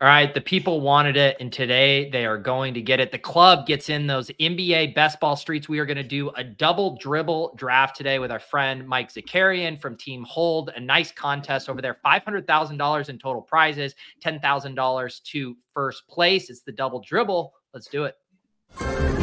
All right, the people wanted it, and today they are going to get it. The club gets in those NBA best ball streets. We are going to do a double dribble draft today with our friend Mike Zakarian from Team Hold. A nice contest over there $500,000 in total prizes, $10,000 to first place. It's the double dribble. Let's do it.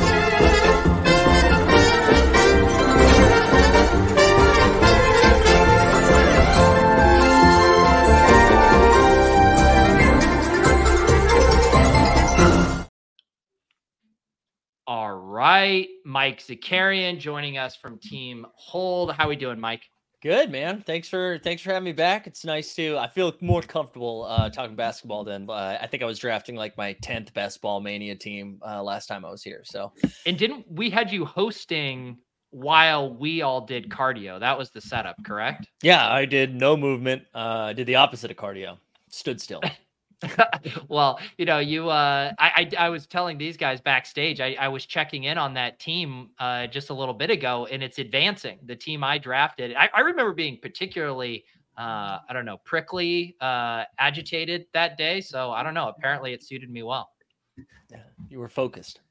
All right, Mike Zakarian joining us from Team Hold. How we doing, Mike? Good, man. Thanks for thanks for having me back. It's nice to. I feel more comfortable uh, talking basketball than uh, I think I was drafting like my tenth best ball mania team uh, last time I was here. So, and didn't we had you hosting while we all did cardio? That was the setup, correct? Yeah, I did no movement. Uh, I did the opposite of cardio. Stood still. well, you know, you uh I, I, I was telling these guys backstage, I, I was checking in on that team uh just a little bit ago, and it's advancing. The team I drafted. I, I remember being particularly uh I don't know, prickly, uh agitated that day. So I don't know. Apparently it suited me well. Yeah, you were focused.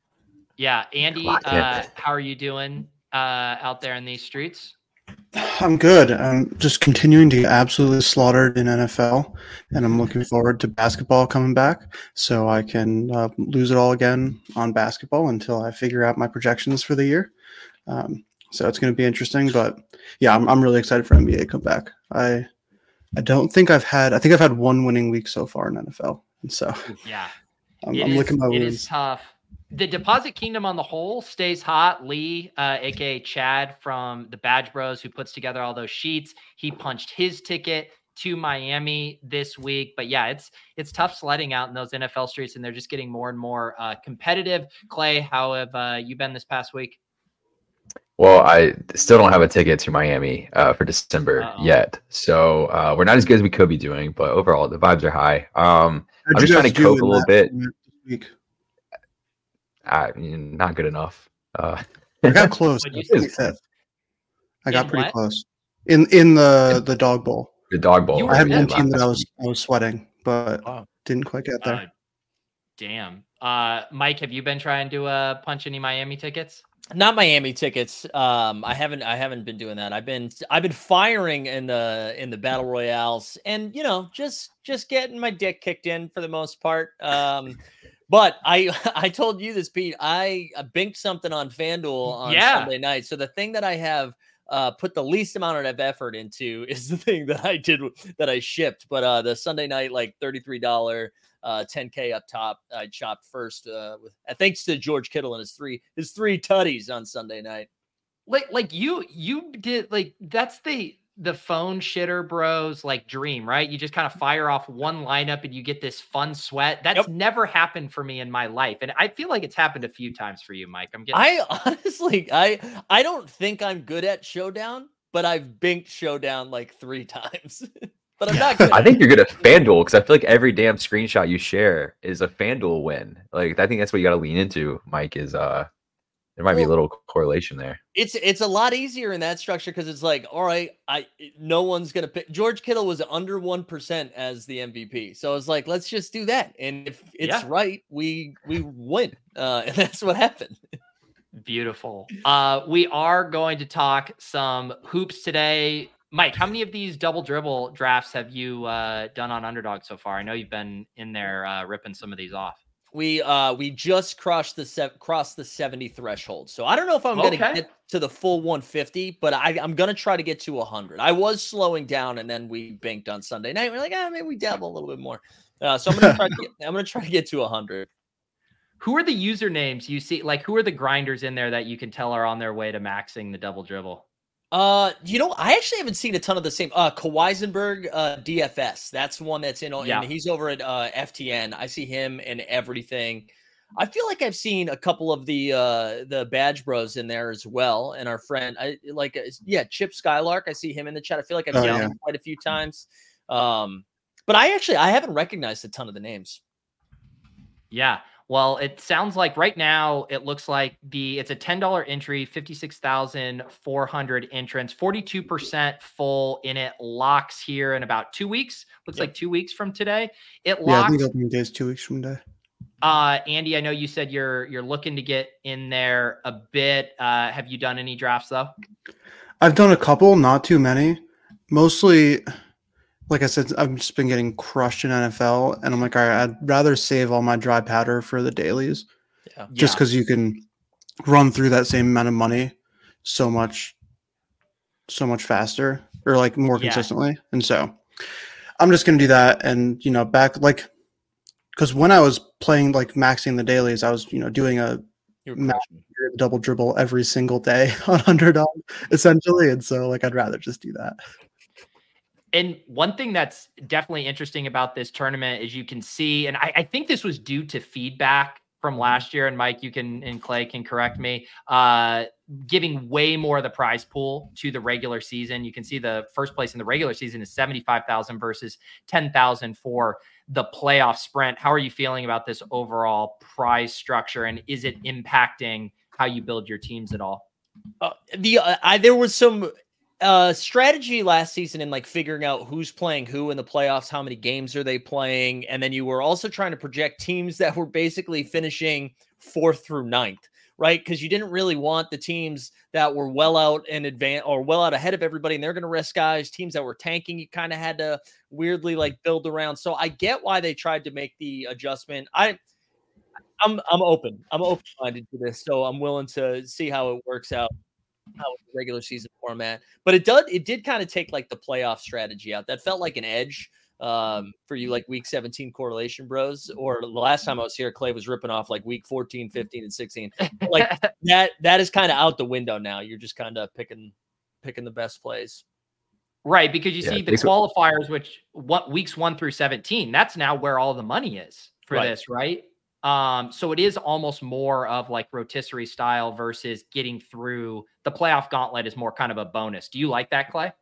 Yeah. Andy, uh, how are you doing uh out there in these streets? I'm good. I'm just continuing to get absolutely slaughtered in NFL, and I'm looking forward to basketball coming back so I can uh, lose it all again on basketball until I figure out my projections for the year. Um, so it's going to be interesting, but yeah, I'm, I'm really excited for NBA to come back. I I don't think I've had I think I've had one winning week so far in NFL, and so yeah, I'm, I'm licking my wounds. It is tough the deposit kingdom on the whole stays hot. Lee, uh, aka Chad from the Badge Bros, who puts together all those sheets, he punched his ticket to Miami this week. But yeah, it's it's tough sledding out in those NFL streets, and they're just getting more and more uh, competitive. Clay, how have uh, you been this past week? Well, I still don't have a ticket to Miami uh, for December Uh-oh. yet, so uh, we're not as good as we could be doing. But overall, the vibes are high. Um, I'm just trying to cope a little bit. Week? I, not good enough. Uh, I got close. I got pretty what? close in in the the dog bowl. The dog bowl. I had one team that I was I was sweating, but wow. didn't quite get there. Uh, damn. Uh, Mike, have you been trying to uh, punch any Miami tickets? Not Miami tickets. Um, I haven't. I haven't been doing that. I've been. I've been firing in the in the battle royales, and you know, just just getting my dick kicked in for the most part. Um, but I I told you this, Pete. I, binked something on FanDuel on yeah. Sunday night. So the thing that I have uh, put the least amount of effort into is the thing that I did that I shipped. But uh, the Sunday night, like thirty three dollar, uh, ten k up top, I chopped first uh, with uh, thanks to George Kittle and his three his three tutties on Sunday night. Like like you you did like that's the the phone shitter bros like dream, right? You just kind of fire off one lineup and you get this fun sweat. That's yep. never happened for me in my life. And I feel like it's happened a few times for you, Mike. I'm getting I honestly I I don't think I'm good at showdown, but I've binked showdown like three times. but I'm not good. I think you're good at FanDuel because I feel like every damn screenshot you share is a FanDuel win. Like I think that's what you gotta lean into, Mike, is uh there might well, be a little correlation there. It's it's a lot easier in that structure because it's like, all right, I no one's gonna pick George Kittle was under one percent as the MVP, so it's like let's just do that, and if it's yeah. right, we we win, uh, and that's what happened. Beautiful. Uh, we are going to talk some hoops today. Mike, how many of these double dribble drafts have you uh, done on underdog so far? I know you've been in there uh, ripping some of these off. We uh we just crossed the se- crossed the 70 threshold. So I don't know if I'm okay. gonna get to the full 150, but I, I'm gonna try to get to 100. I was slowing down and then we banked on Sunday night. We're like, ah, maybe we dabble a little bit more. Uh, so I'm gonna try to get I'm gonna try to get to 100. Who are the usernames you see? Like, who are the grinders in there that you can tell are on their way to maxing the double dribble? Uh, you know, I actually haven't seen a ton of the same. Uh, Kawhisenberg, uh, DFS. That's one that's in. Yeah. And he's over at uh, FTN. I see him and everything. I feel like I've seen a couple of the uh the badge bros in there as well. And our friend, I like, yeah, Chip Skylark. I see him in the chat. I feel like I've oh, seen yeah. him quite a few times. Um, but I actually I haven't recognized a ton of the names. Yeah. Well, it sounds like right now it looks like the it's a ten dollar entry, fifty six thousand four hundred entrants, forty two percent full in it. Locks here in about two weeks. Looks yep. like two weeks from today. It locks. Yeah, I think opening day is two weeks from today. Uh, Andy, I know you said you're you're looking to get in there a bit. Uh, have you done any drafts though? I've done a couple, not too many. Mostly like I said, I've just been getting crushed in NFL, and I'm like, all right, I'd rather save all my dry powder for the dailies, yeah. just because yeah. you can run through that same amount of money so much, so much faster or like more yeah. consistently. And so, I'm just gonna do that, and you know, back like, because when I was playing like maxing the dailies, I was you know doing a double dribble every single day on underdog essentially, and so like I'd rather just do that. And one thing that's definitely interesting about this tournament is you can see, and I, I, think this was due to feedback from mm-hmm. last year. And Mike, you can and Clay can correct me. Uh, giving way more of the prize pool to the regular season. You can see the first place in the regular season is seventy five thousand versus ten thousand for the playoff sprint. How are you feeling about this overall prize structure, and is it impacting how you build your teams at all? Uh, the uh, I, there was some uh strategy last season in like figuring out who's playing who in the playoffs, how many games are they playing, and then you were also trying to project teams that were basically finishing fourth through ninth, right? Because you didn't really want the teams that were well out in advance or well out ahead of everybody, and they're going to rest guys. Teams that were tanking, you kind of had to weirdly like build around. So I get why they tried to make the adjustment. I. I'm I'm open. I'm open minded to this, so I'm willing to see how it works out regular season format. But it does it did kind of take like the playoff strategy out. That felt like an edge um, for you like week 17 correlation bros or the last time I was here Clay was ripping off like week 14, 15 and 16. Like that that is kind of out the window now. You're just kind of picking picking the best plays. Right, because you yeah, see the qualifiers, which what weeks one through 17, that's now where all the money is for right. this, right? Um, so it is almost more of like rotisserie style versus getting through the playoff gauntlet is more kind of a bonus. Do you like that, Clay?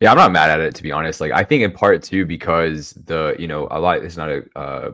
Yeah, I'm not mad at it to be honest. Like I think in part too because the you know a lot it's not a uh,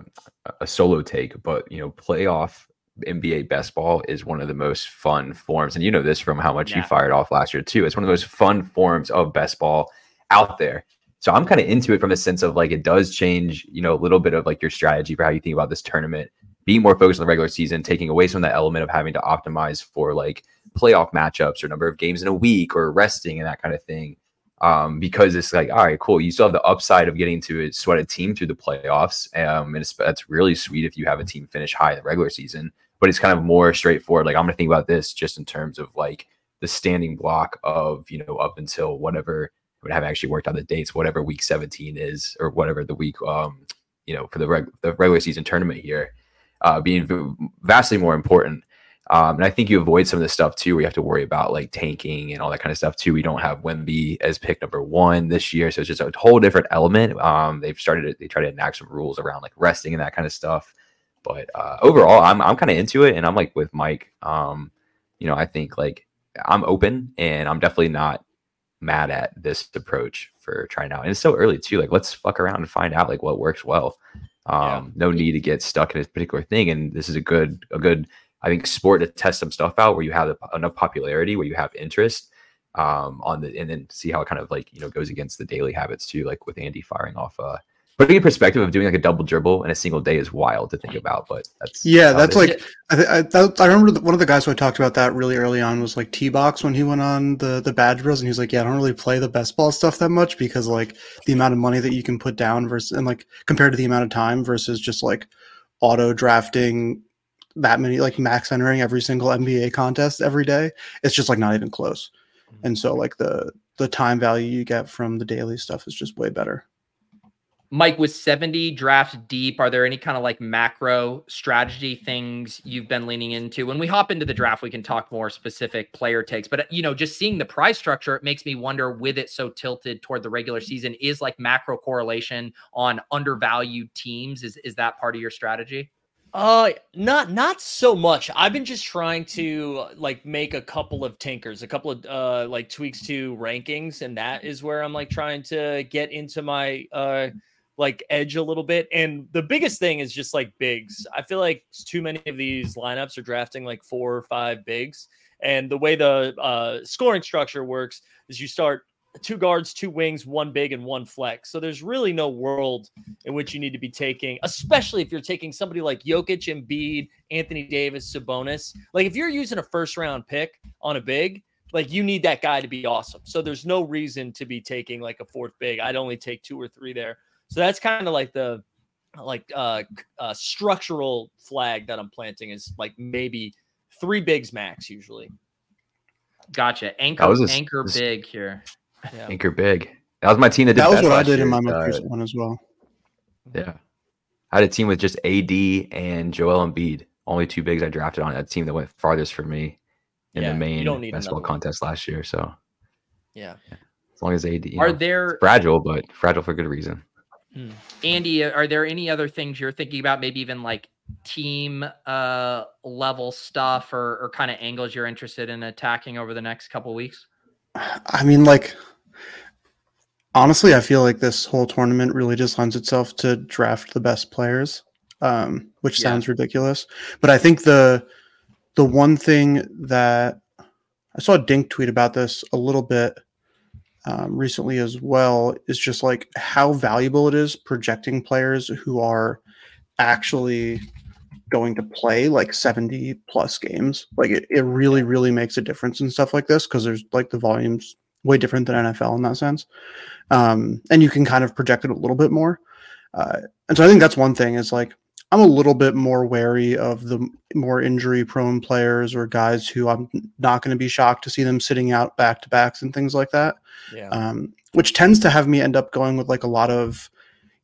a solo take, but you know playoff NBA best ball is one of the most fun forms, and you know this from how much yeah. you fired off last year too. It's one of the most fun forms of best ball out there. So I'm kind of into it from the sense of like it does change, you know, a little bit of like your strategy for how you think about this tournament, being more focused on the regular season, taking away some of that element of having to optimize for like playoff matchups or number of games in a week or resting and that kind of thing. Um, because it's like, all right, cool. You still have the upside of getting to sweat a team through the playoffs. Um, and that's really sweet if you have a team finish high in the regular season, but it's kind of more straightforward. Like I'm going to think about this just in terms of like the standing block of, you know, up until whatever would have actually worked on the dates, whatever week 17 is, or whatever the week, um, you know, for the, reg- the regular season tournament here, uh, being vastly more important. Um, and I think you avoid some of the stuff too, where you have to worry about like tanking and all that kind of stuff too. We don't have Wemby as pick number one this year, so it's just a whole different element. Um, they've started to, they try to enact some rules around like resting and that kind of stuff. But uh, overall, I'm I'm kind of into it, and I'm like with Mike. Um, you know, I think like I'm open, and I'm definitely not mad at this approach for trying out. And it's so early too. Like let's fuck around and find out like what works well. Um, yeah. no need to get stuck in a particular thing. And this is a good, a good, I think, sport to test some stuff out where you have enough popularity, where you have interest um, on the, and then see how it kind of like you know goes against the daily habits too. Like with Andy firing off uh, putting in perspective of doing like a double dribble in a single day is wild to think about, but that's yeah, that's like I, I, that, I remember one of the guys who I talked about that really early on was like T Box when he went on the the Badge Bros and he was like, yeah, I don't really play the best ball stuff that much because like the amount of money that you can put down versus and like compared to the amount of time versus just like auto drafting that many like max entering every single NBA contest every day, it's just like not even close. Mm-hmm. And so like the the time value you get from the daily stuff is just way better. Mike, with 70 drafts deep, are there any kind of like macro strategy things you've been leaning into? When we hop into the draft, we can talk more specific player takes. But you know, just seeing the price structure, it makes me wonder with it so tilted toward the regular season, is like macro correlation on undervalued teams. Is is that part of your strategy? Uh not not so much. I've been just trying to like make a couple of tinkers, a couple of uh like tweaks to rankings, and that is where I'm like trying to get into my uh like edge a little bit. And the biggest thing is just like bigs. I feel like too many of these lineups are drafting like four or five bigs. And the way the uh, scoring structure works is you start two guards, two wings, one big, and one flex. So there's really no world in which you need to be taking, especially if you're taking somebody like Jokic, Embiid, Anthony Davis, Sabonis. Like if you're using a first round pick on a big, like you need that guy to be awesome. So there's no reason to be taking like a fourth big. I'd only take two or three there. So that's kind of like the like uh, uh structural flag that I'm planting is like maybe three bigs max usually. Gotcha. Anchor a, anchor this, big here. Yeah. Anchor big. That was my team that did That was what I did year. in my most uh, recent one as well. Yeah. I had a team with just AD and Joel Embiid. Only two bigs I drafted on a team that went farthest for me in yeah, the main basketball contest last year. So yeah. yeah. As long as AD are know, there fragile, but fragile for good reason. Hmm. Andy, are there any other things you're thinking about? Maybe even like team uh level stuff or, or kind of angles you're interested in attacking over the next couple weeks? I mean, like honestly, I feel like this whole tournament really just lends itself to draft the best players, um, which yeah. sounds ridiculous. But I think the the one thing that I saw Dink tweet about this a little bit um, recently as well is just like how valuable it is projecting players who are actually going to play like 70 plus games. Like it, it really, really makes a difference in stuff like this because there's like the volumes way different than NFL in that sense. Um, and you can kind of project it a little bit more. Uh, and so I think that's one thing is like I'm a little bit more wary of the more injury prone players or guys who I'm not going to be shocked to see them sitting out back to backs and things like that. Yeah. Um, which tends to have me end up going with like a lot of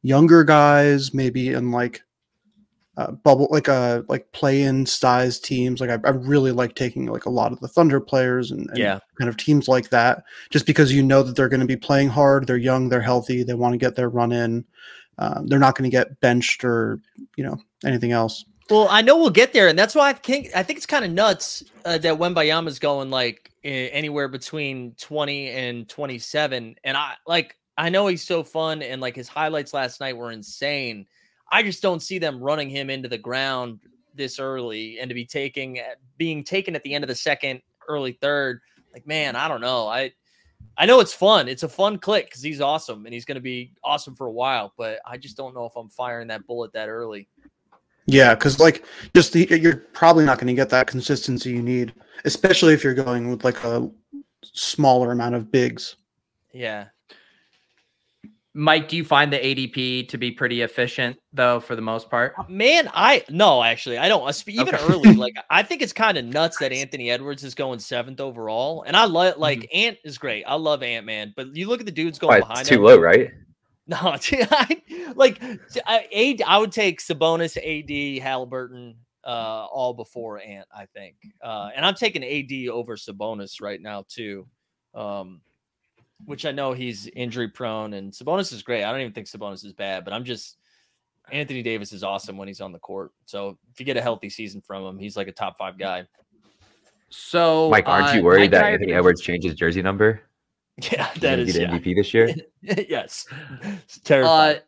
younger guys, maybe in like uh, bubble like a uh, like play in size teams. Like I, I, really like taking like a lot of the Thunder players and, and yeah, kind of teams like that, just because you know that they're going to be playing hard. They're young, they're healthy, they want to get their run in. Um, they're not going to get benched or you know anything else. Well, I know we'll get there, and that's why I think I think it's kind of nuts uh, that Wembanyama's going like anywhere between twenty and twenty seven, and I like I know he's so fun, and like his highlights last night were insane I just don't see them running him into the ground this early and to be taking being taken at the end of the second, early third. Like, man, I don't know. I I know it's fun. It's a fun click because he's awesome and he's going to be awesome for a while. But I just don't know if I'm firing that bullet that early. Yeah, because like just the, you're probably not going to get that consistency you need, especially if you're going with like a smaller amount of bigs. Yeah, Mike, do you find the ADP to be pretty efficient though, for the most part? Uh, man, I no, actually, I don't. Even okay. early, like I think it's kind of nuts that Anthony Edwards is going seventh overall, and I love like mm-hmm. Ant is great. I love Ant Man, but you look at the dudes going right, behind. Too low, right? No, I, like I, I would take Sabonis, AD, Halliburton, uh, all before Ant. I think, uh, and I'm taking AD over Sabonis right now too. Um, which I know he's injury prone, and Sabonis is great. I don't even think Sabonis is bad, but I'm just Anthony Davis is awesome when he's on the court. So if you get a healthy season from him, he's like a top five guy. So, Mike, aren't uh, you worried that Anthony Edwards changed jersey number? Yeah, that is get MVP this year. yes, it's terrifying. Uh,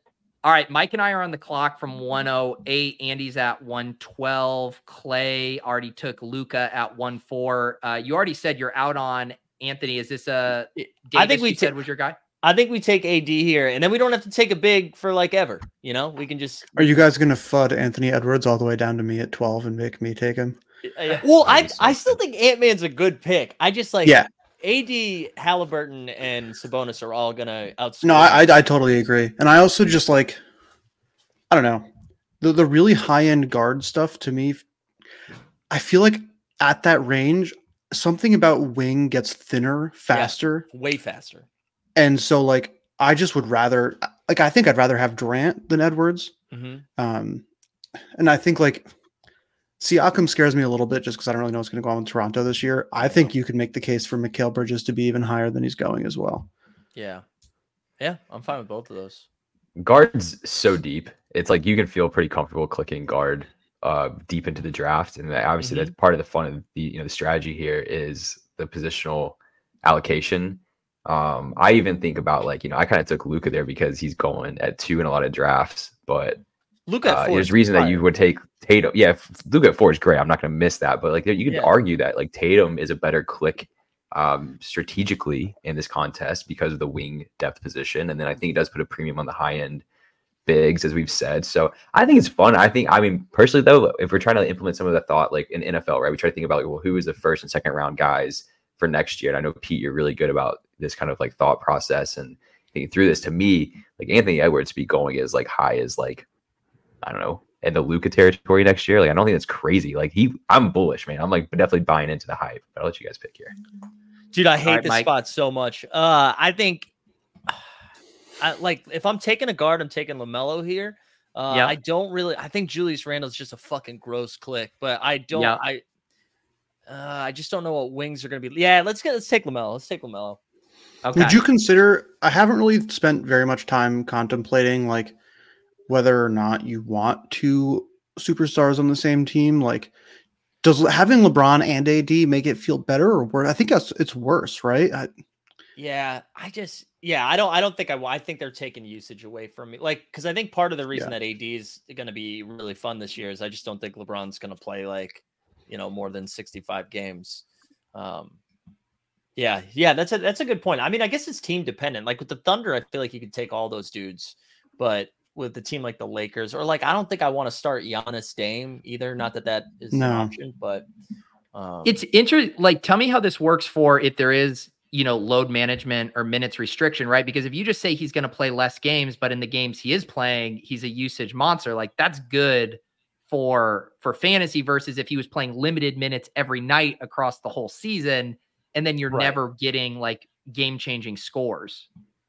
all right, Mike and I are on the clock from 108. Andy's at 112. Clay already took Luka at 14. Uh, you already said you're out on Anthony, is this uh, a? Davis I think we t- said was your guy. I think we take AD here, and then we don't have to take a big for like ever. You know, we can just. Are you guys going to fud Anthony Edwards all the way down to me at twelve and make me take him? Well, I I still think Ant Man's a good pick. I just like yeah. AD, Halliburton, and Sabonis are all gonna outscore. No, I, I, I totally agree, and I also just like, I don't know, the the really high end guard stuff to me. I feel like at that range, something about wing gets thinner faster, yeah, way faster. And so, like, I just would rather, like, I think I'd rather have Durant than Edwards. Mm-hmm. Um, and I think like Siakam scares me a little bit just because I don't really know what's going to go on with Toronto this year. I think you could make the case for Mikal Bridges to be even higher than he's going as well. Yeah, yeah, I'm fine with both of those. Guards so deep, it's like you can feel pretty comfortable clicking guard uh, deep into the draft, and obviously mm-hmm. that's part of the fun of the you know the strategy here is the positional allocation. Um, I even think about like you know I kind of took Luka there because he's going at two in a lot of drafts, but Luka uh, there's reason that you would take Tatum. Yeah, Luka at four is great. I'm not going to miss that, but like you can yeah. argue that like Tatum is a better click um, strategically in this contest because of the wing depth position, and then I think it does put a premium on the high end bigs, as we've said. So I think it's fun. I think, I mean, personally though, if we're trying to implement some of the thought, like in NFL, right, we try to think about like, well, who is the first and second round guys for next year? And I know Pete, you're really good about this kind of like thought process and thinking through this. To me, like Anthony Edwards be going as like high as like I don't know in the Luka territory next year. Like I don't think that's crazy. Like he, I'm bullish, man. I'm like definitely buying into the hype. But I'll let you guys pick here. Dude, I hate right, this Mike. spot so much. Uh, I think, I, like, if I'm taking a guard, I'm taking Lamelo here. Uh, yeah. I don't really. I think Julius Randle's just a fucking gross click, but I don't. Yeah. I, uh, I just don't know what wings are going to be. Yeah, let's get let's take Lamelo. Let's take Lamelo. Okay. Would you consider? I haven't really spent very much time contemplating like whether or not you want two superstars on the same team. Like, does having LeBron and AD make it feel better or worse? I think that's it's worse, right? I, yeah, I just yeah, I don't I don't think I I think they're taking usage away from me. Like cuz I think part of the reason yeah. that AD is going to be really fun this year is I just don't think LeBron's going to play like, you know, more than 65 games. Um yeah, yeah, that's a that's a good point. I mean, I guess it's team dependent. Like with the Thunder, I feel like you could take all those dudes, but with the team like the Lakers or like I don't think I want to start Giannis Dame either. Not that that is no. an option, but um, it's interesting. Like, tell me how this works for if there is you know load management or minutes restriction, right? Because if you just say he's going to play less games, but in the games he is playing, he's a usage monster. Like that's good for for fantasy versus if he was playing limited minutes every night across the whole season, and then you're right. never getting like game changing scores.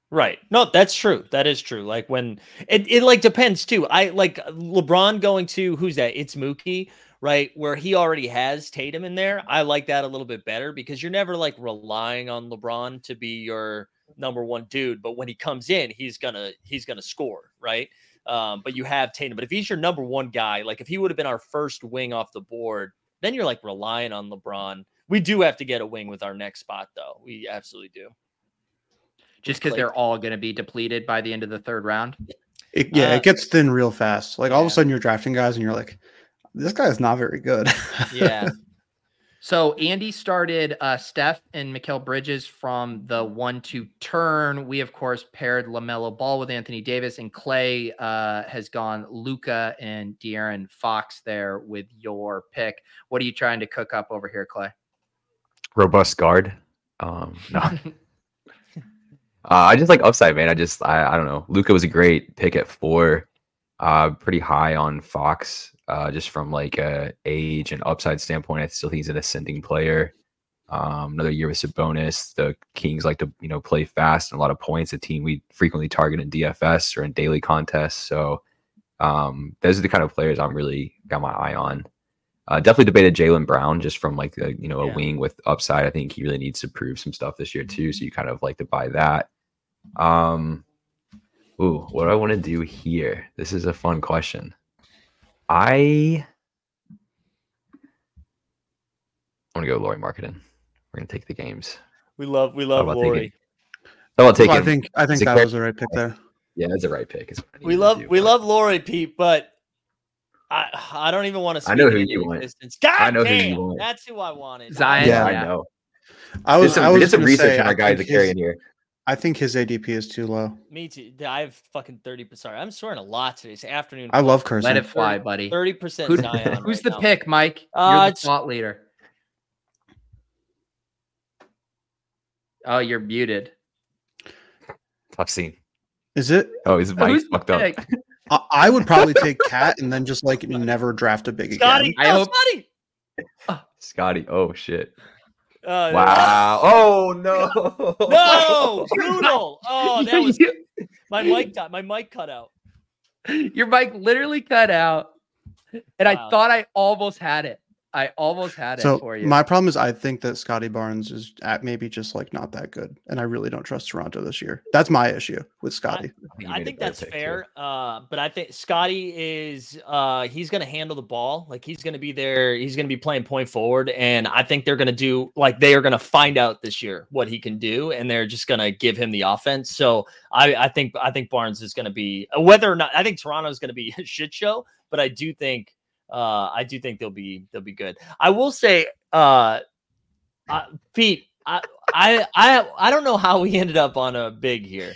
Right. No, that's true. That is true. Like when it, it like depends too. I like LeBron going to who's that? It's Mookie, right? Where he already has Tatum in there. I like that a little bit better because you're never like relying on LeBron to be your number one dude. But when he comes in, he's gonna he's gonna score, right? Um, but you have Tatum. But if he's your number one guy, like if he would have been our first wing off the board, then you're like relying on LeBron. We do have to get a wing with our next spot, though. We absolutely do just because they're all going to be depleted by the end of the third round. It, yeah, uh, it gets thin real fast. Like all of a sudden, you're drafting guys, and you're like, "This guy is not very good." yeah. So Andy started uh, Steph and Mikal Bridges from the one-two turn. We of course paired Lamelo Ball with Anthony Davis, and Clay uh, has gone Luka and De'Aaron Fox there with your pick. What are you trying to cook up over here, Clay? Robust guard. Um, no. Uh, I just like upside, man. I just I, I don't know. Luka was a great pick at four. Uh, pretty high on Fox, uh, just from like a age and upside standpoint. I still think he's an ascending player. Um, another year with Sabonis. The Kings like to you know play fast and a lot of points. A team we frequently target in DFS or in daily contests. So um, those are the kind of players I'm really got my eye on. Uh, definitely debated Jaylen Brown just from like a, you know a yeah. wing with upside. I think he really needs to prove some stuff this year too. So you kind of like to buy that. Um, ooh, what do I want to do here? This is a fun question. I want to go Lauri Markkanen. We're gonna take the games. We love we love Lauri. How about taking? Well, I think I think that was the right pick there. Yeah, that's the right pick. We love do, we but... love Lauri, Pete, but I I don't even want to. I know who you want. God I know damn, who you want. That's who I wanted. Zion. Yeah, yeah. I know. I was. Some, I was did some research say, on our guys that carry in here. I think his ADP is too low. Me too. I have fucking thirty. Sorry, I'm swearing a lot today. It's afternoon. I love cursing. Let it fly, buddy. Thirty percent. Who's, who's right the now. pick, Mike? Uh, you're the slot leader. Oh, you're muted. Tough scene. Is it? Oh, is Mike fucked up? I, I would probably take KAT and then just like never draft a big Scottie, again. I hope Scottie. Scottie. Oh shit. Uh, wow! Oh no! No! Oh, that was my mic. Got, my mic cut out. Your mic literally cut out, and wow. I thought I almost had it. I almost had it so for you. my problem is I think that Scottie Barnes is at maybe just like not that good, and I really don't trust Toronto this year. That's my issue with Scottie. I, I think that's fair. Uh, but I think Scottie is uh, he's going to handle the ball. Like he's going to be there. He's going to be playing point forward, and I think they're going to do like they are going to find out this year what he can do, and they're just going to give him the offense. So I, I think I think Barnes is going to be whether or not I think Toronto is going to be a shit show, but I do think uh, I do think they'll be they'll be good. I will say, uh, uh, Pete, I, I I I don't know how we ended up on a big here.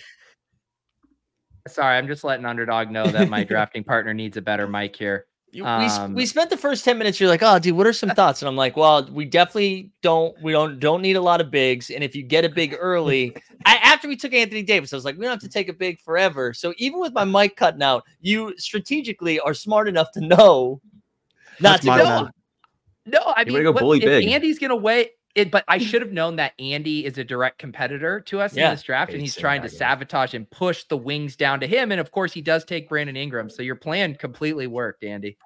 Sorry, I'm just letting underdog know that my drafting partner needs a better mic here. Um, we, we spent the first 10 minutes you're like oh dude what are some thoughts and i'm like well we definitely don't we don't don't need a lot of bigs and if you get a big early I, after we took anthony davis i was like we don't have to take a big forever so even with my mic cutting out you strategically are smart enough to know not to go. No, I mean, go bully if big. Andy's gonna wait, it, but I should have known that Andy is a direct competitor to us yeah. in this draft, and he's trying to sabotage and push the wings down to him. And of course, he does take Brandon Ingram. So your plan completely worked, Andy.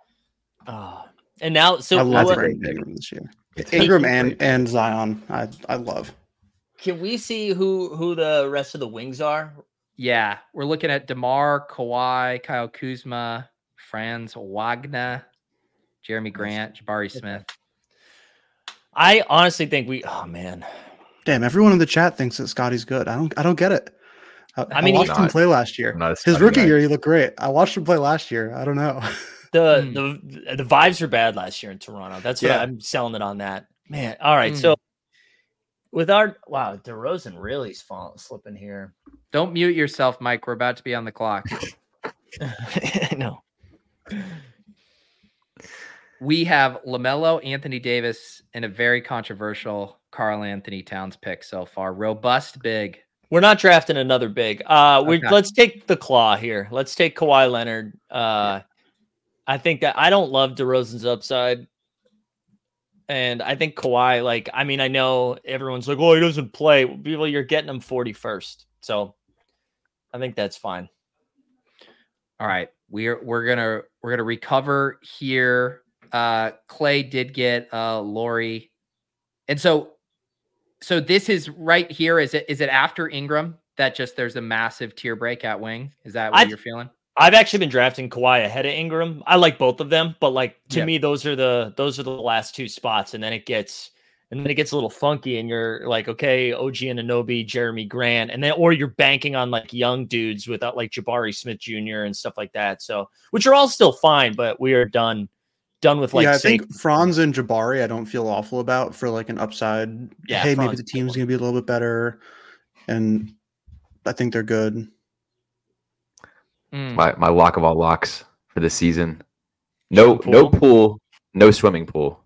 Oh, and now, so I love Brandon Ingram this year. Ingram and and Zion, I I love. Can we see who who the rest of the wings are? Yeah, we're looking at Demar, Kawhi, Kyle Kuzma, Franz Wagner, Jerami Grant, Jabari Smith. I honestly think we. Oh man, damn! Everyone in the chat thinks that Scottie's good. I don't. I don't get it. I, I mean, I watched not, him play last year. His rookie guy. year, he looked great. I watched him play last year. I don't know. The mm. the the vibes are bad last year in Toronto. That's what yeah. I'm selling it on that. Man, all right. Mm. So with our wow, DeRozan really is falling slipping here. Don't mute yourself, Mike. We're about to be on the clock. no we have LaMelo, Anthony Davis, and a very controversial Karl-Anthony Towns pick so far. Robust big. We're not drafting another big. Uh, we okay. let's take the claw here. Let's take Kawhi Leonard. Uh, yeah. I think that I don't love DeRozan's upside. And I think Kawhi, like, I mean, I know everyone's like, oh, he doesn't play. People, you're getting him 41st. So I think that's fine. All right. We're we're gonna we're gonna recover here uh, Clay did get uh, Lauri, and so so this is right here. Is it is it after Ingram that just there's a massive tier break at wing? Is that what I've, you're feeling? I've actually been drafting Kawhi ahead of Ingram. I like both of them, but like to yep. me, those are the those are the last two spots, and then it gets and then it gets a little funky, and you're like, okay, OG Anunoby, Jerami Grant, and then or you're banking on like young dudes without like Jabari Smith Jr. and stuff like that. So which are all still fine, but we are done done with like yeah, I think Franz and Jabari I don't feel awful about for like an upside. Yeah, hey, Franz maybe the team's gonna be a little bit better, and I think they're good. Mm. My my lock of all locks for the season. No pool. no pool, no swimming pool.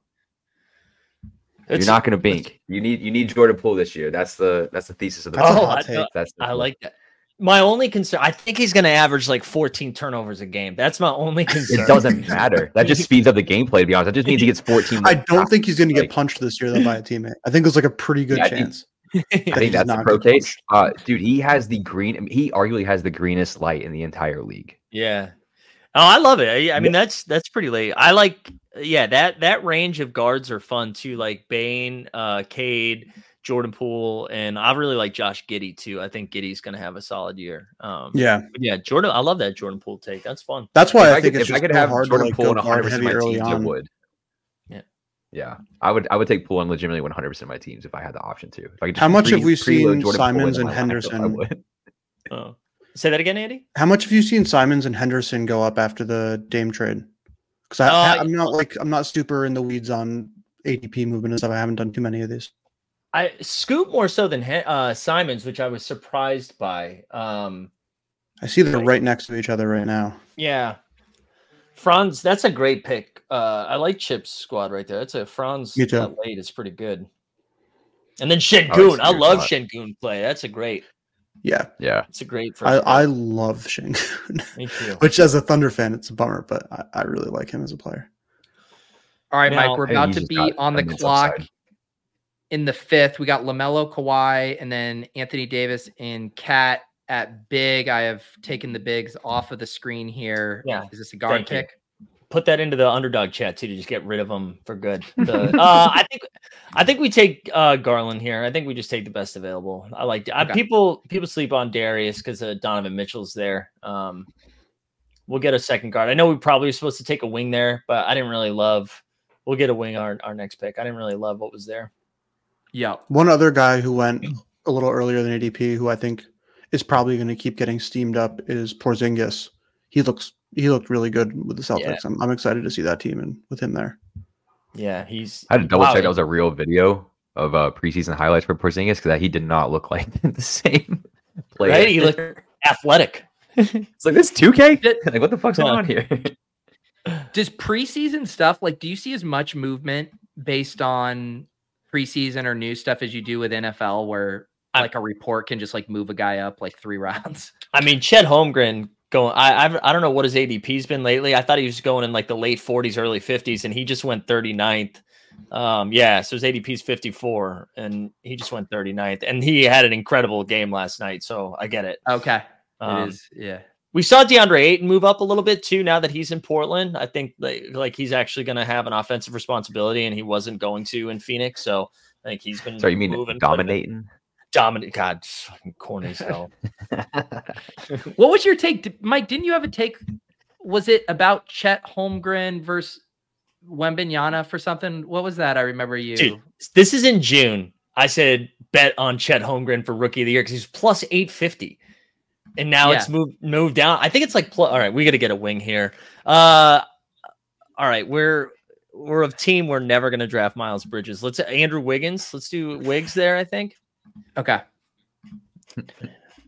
It's, You're not going to bink. You need you need Jordan Poole this year. That's the that's the thesis of the. Oh, I, that's the I like that. My only concern, I think he's going to average like 14 turnovers a game. That's my only concern. It doesn't matter. That just speeds up the gameplay. To be honest, I just need to get 14. I don't think he's going to get punched this year though by a teammate. I think it's like a pretty good yeah, chance. I think, I think that's the pro case. Uh, dude, he has the green. He arguably has the greenest light in the entire league. Yeah. Oh, I love it. I, I mean, that's that's pretty late. I like, yeah, that that range of guards are fun too. Like Bane, uh, Cade. Jordan Poole, and I really like Josh Giddey too. I think Giddey's going to have a solid year. Um, yeah, yeah, Jordan. I love that Jordan Poole take. That's fun. That's why if I, I think could, it's if I could have hard Jordan to, like, Poole and 100 percent of my teams, I would. Yeah, yeah, I would. I would take Poole on legitimately 100 percent of my teams if I had the option to. If I could How much have we seen Jordan Simons and Henderson? I would. Oh. Say that again, Andy. How much have you seen Simons and Henderson go up after the Dame trade? Because uh, I'm not like I'm not super in the weeds on ADP movement and stuff. I haven't done too many of these. I Scoot more so than uh, Simons, which I was surprised by. Um, I see them right next to each other right now. Yeah, Franz, that's a great pick. Uh, I like Chip's squad right there. That's a Franz Me too. late is pretty good. And then Sengun, I, I love Sengun play. That's a great. Yeah, yeah, it's a great. I, I love Sengun. Me too. Which, as a Thunder fan, it's a bummer, but I, I really like him as a player. All right, now, Mike, we're about to be on the clock. Upside in the fifth, we got LaMelo, Kawhi, and then Anthony Davis and KAT at big. I have taken the bigs off of the screen here. Yeah. Is this a guard pick? put that into the underdog chat too to just get rid of them for good. The, uh, I think I think we take uh, Garland here. I think we just take the best available. I like okay. People people sleep on Darius because uh, Donovan Mitchell's there. Um, we'll get a second guard. I know we probably were supposed to take a wing there, but I didn't really love. We'll get a wing our our next pick. I didn't really love what was there. Yeah. One other guy who went a little earlier than ADP, who I think is probably going to keep getting steamed up, is Porzingis. He looks he looked really good with the Celtics. Yeah. I'm, I'm excited to see that team and with him there. Yeah, he's. I had to double wow. check that was a real video of uh, preseason highlights for Porzingis because he did not look like the same player. Right? He looked athletic. it's like this 2K. Like what the fuck's going on here? Does preseason stuff like? Do you see as much movement based on preseason or new stuff as you do with NFL, where like a report can just like move a guy up like three rounds? I mean, Chet Holmgren going. I I've, I don't know what his ADP's been lately. I thought he was going in like the late 40s, early 50s, and he just went 39th. Um, yeah, so his ADP's 54, and he just went 39th, and he had an incredible game last night. So I get it. Okay, um, it is. Yeah, we saw DeAndre Ayton move up a little bit too. Now that he's in Portland, I think like, like he's actually going to have an offensive responsibility, and he wasn't going to in Phoenix. So I think he's been. So you mean moving dominating? Dominant, God, fucking corny hell. what was your take, Mike? Didn't you have a take? Was it about Chet Holmgren versus Wembanyama for something? What was that? I remember you. Dude, this is in June. I said bet on Chet Holmgren for Rookie of the Year because he's plus eight fifty, and now yeah. it's moved moved down. I think it's like plus. All right, we got to get a wing here. Uh, all right, we're we're a team. We're never going to draft Miles Bridges. Let's Andrew Wiggins. Let's do Wigs there. I think. Okay.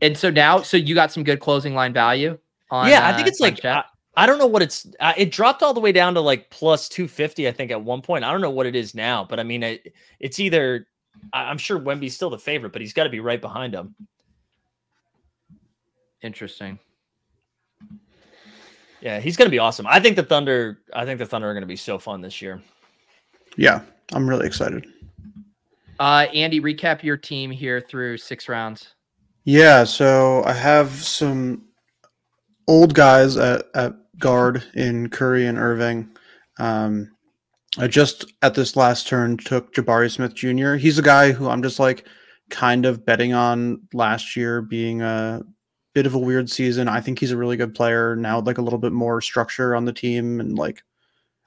and so now, so you got some good closing line value on. Yeah, I think uh, it's like I, I, don't know what it's. Uh, it dropped all the way down to like plus two fifty. I think at one point. I don't know what it is now, but I mean, it, it's either. I'm sure Wemby's still the favorite, but he's got to be right behind him. Interesting. Yeah, he's going to be awesome. I think the Thunder. I think the Thunder are going to be so fun this year. Yeah, I'm really excited. Uh, Andy, recap your team here through six rounds. Yeah, so I have some old guys at, at guard in Curry and Irving. Um, I just at this last turn took Jabari Smith Jr. He's a guy who I'm just like kind of betting on last year being a bit of a weird season. I think he's a really good player now, like a little bit more structure on the team, and like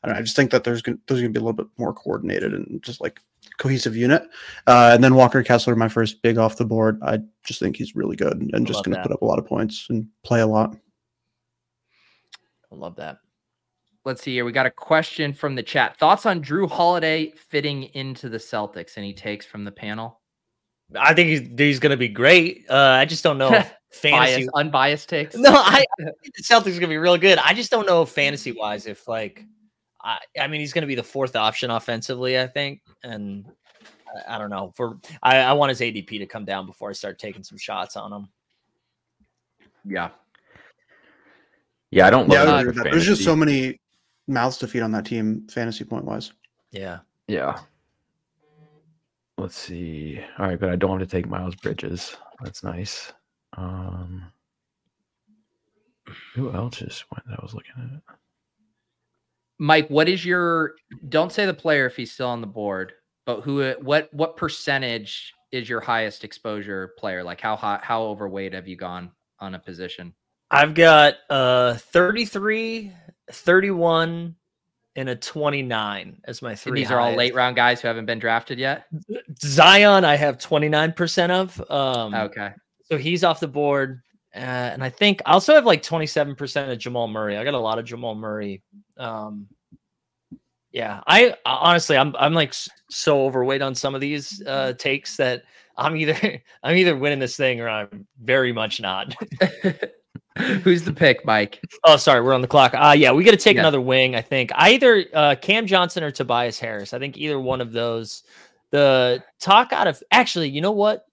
I, know, I just think that there's gonna, there's gonna be a little bit more coordinated and just like cohesive unit. Uh, and then Walker Kessler, my first big off the board. I just think he's really good and just going to put up a lot of points and play a lot. I love that. Let's see here. We got a question from the chat. Thoughts on Jrue Holiday fitting into the Celtics? Any takes from the panel? I think he's, he's going to be great. Uh, I just don't know. fantasy Biased, unbiased takes. No, I, I think the Celtics are going to be real good. I just don't know fantasy mm-hmm. wise if like I, I mean, he's going to be the fourth option offensively, I think, and I, I don't know. For I, I want his ADP to come down before I start taking some shots on him. Yeah, yeah, I don't. yeah, there's just so many mouths to feed on that team, fantasy point wise. Yeah, yeah. Let's see. All right, but I don't have to take Miles Bridges. That's nice. Um, who else is when I was looking at it? Mike, what is your don't say the player if he's still on the board, but who what what percentage is your highest exposure player? Like how high, how overweight have you gone on a position? I've got uh 33, 31 and a 29 as my three. And these highest. are all late round guys who haven't been drafted yet. Zion, I have 29% of. Um, okay. So he's off the board. Uh, and I think I also have like 27% of Jamal Murray. I got a lot of Jamal Murray. Um, yeah, I honestly, I'm I'm like so overweight on some of these uh, takes that I'm either I'm either winning this thing or I'm very much not. Who's the pick, Mike? Oh, sorry, we're on the clock. Uh yeah, we got to take yeah. another wing. I think either uh, Cam Johnson or Tobias Harris. I think either one of those. The talk out of actually, you know what,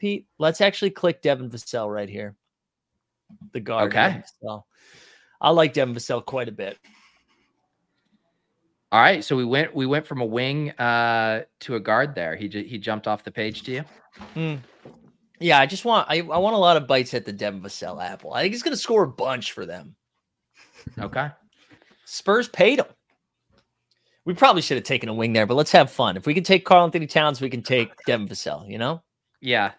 Pete? Let's actually click Devin Vassell right here the guard. Okay. So I like Devin Vassell quite a bit. All right, so we went we went from a wing uh, to a guard there. He he jumped off the page to you. Mm. Yeah, I just want I, I want a lot of bites at the Devin Vassell apple. I think he's going to score a bunch for them. Okay. Spurs paid him. We probably should have taken a wing there, but let's have fun. If we can take Karl-Anthony Towns, we can take Devin Vassell, you know? Yeah.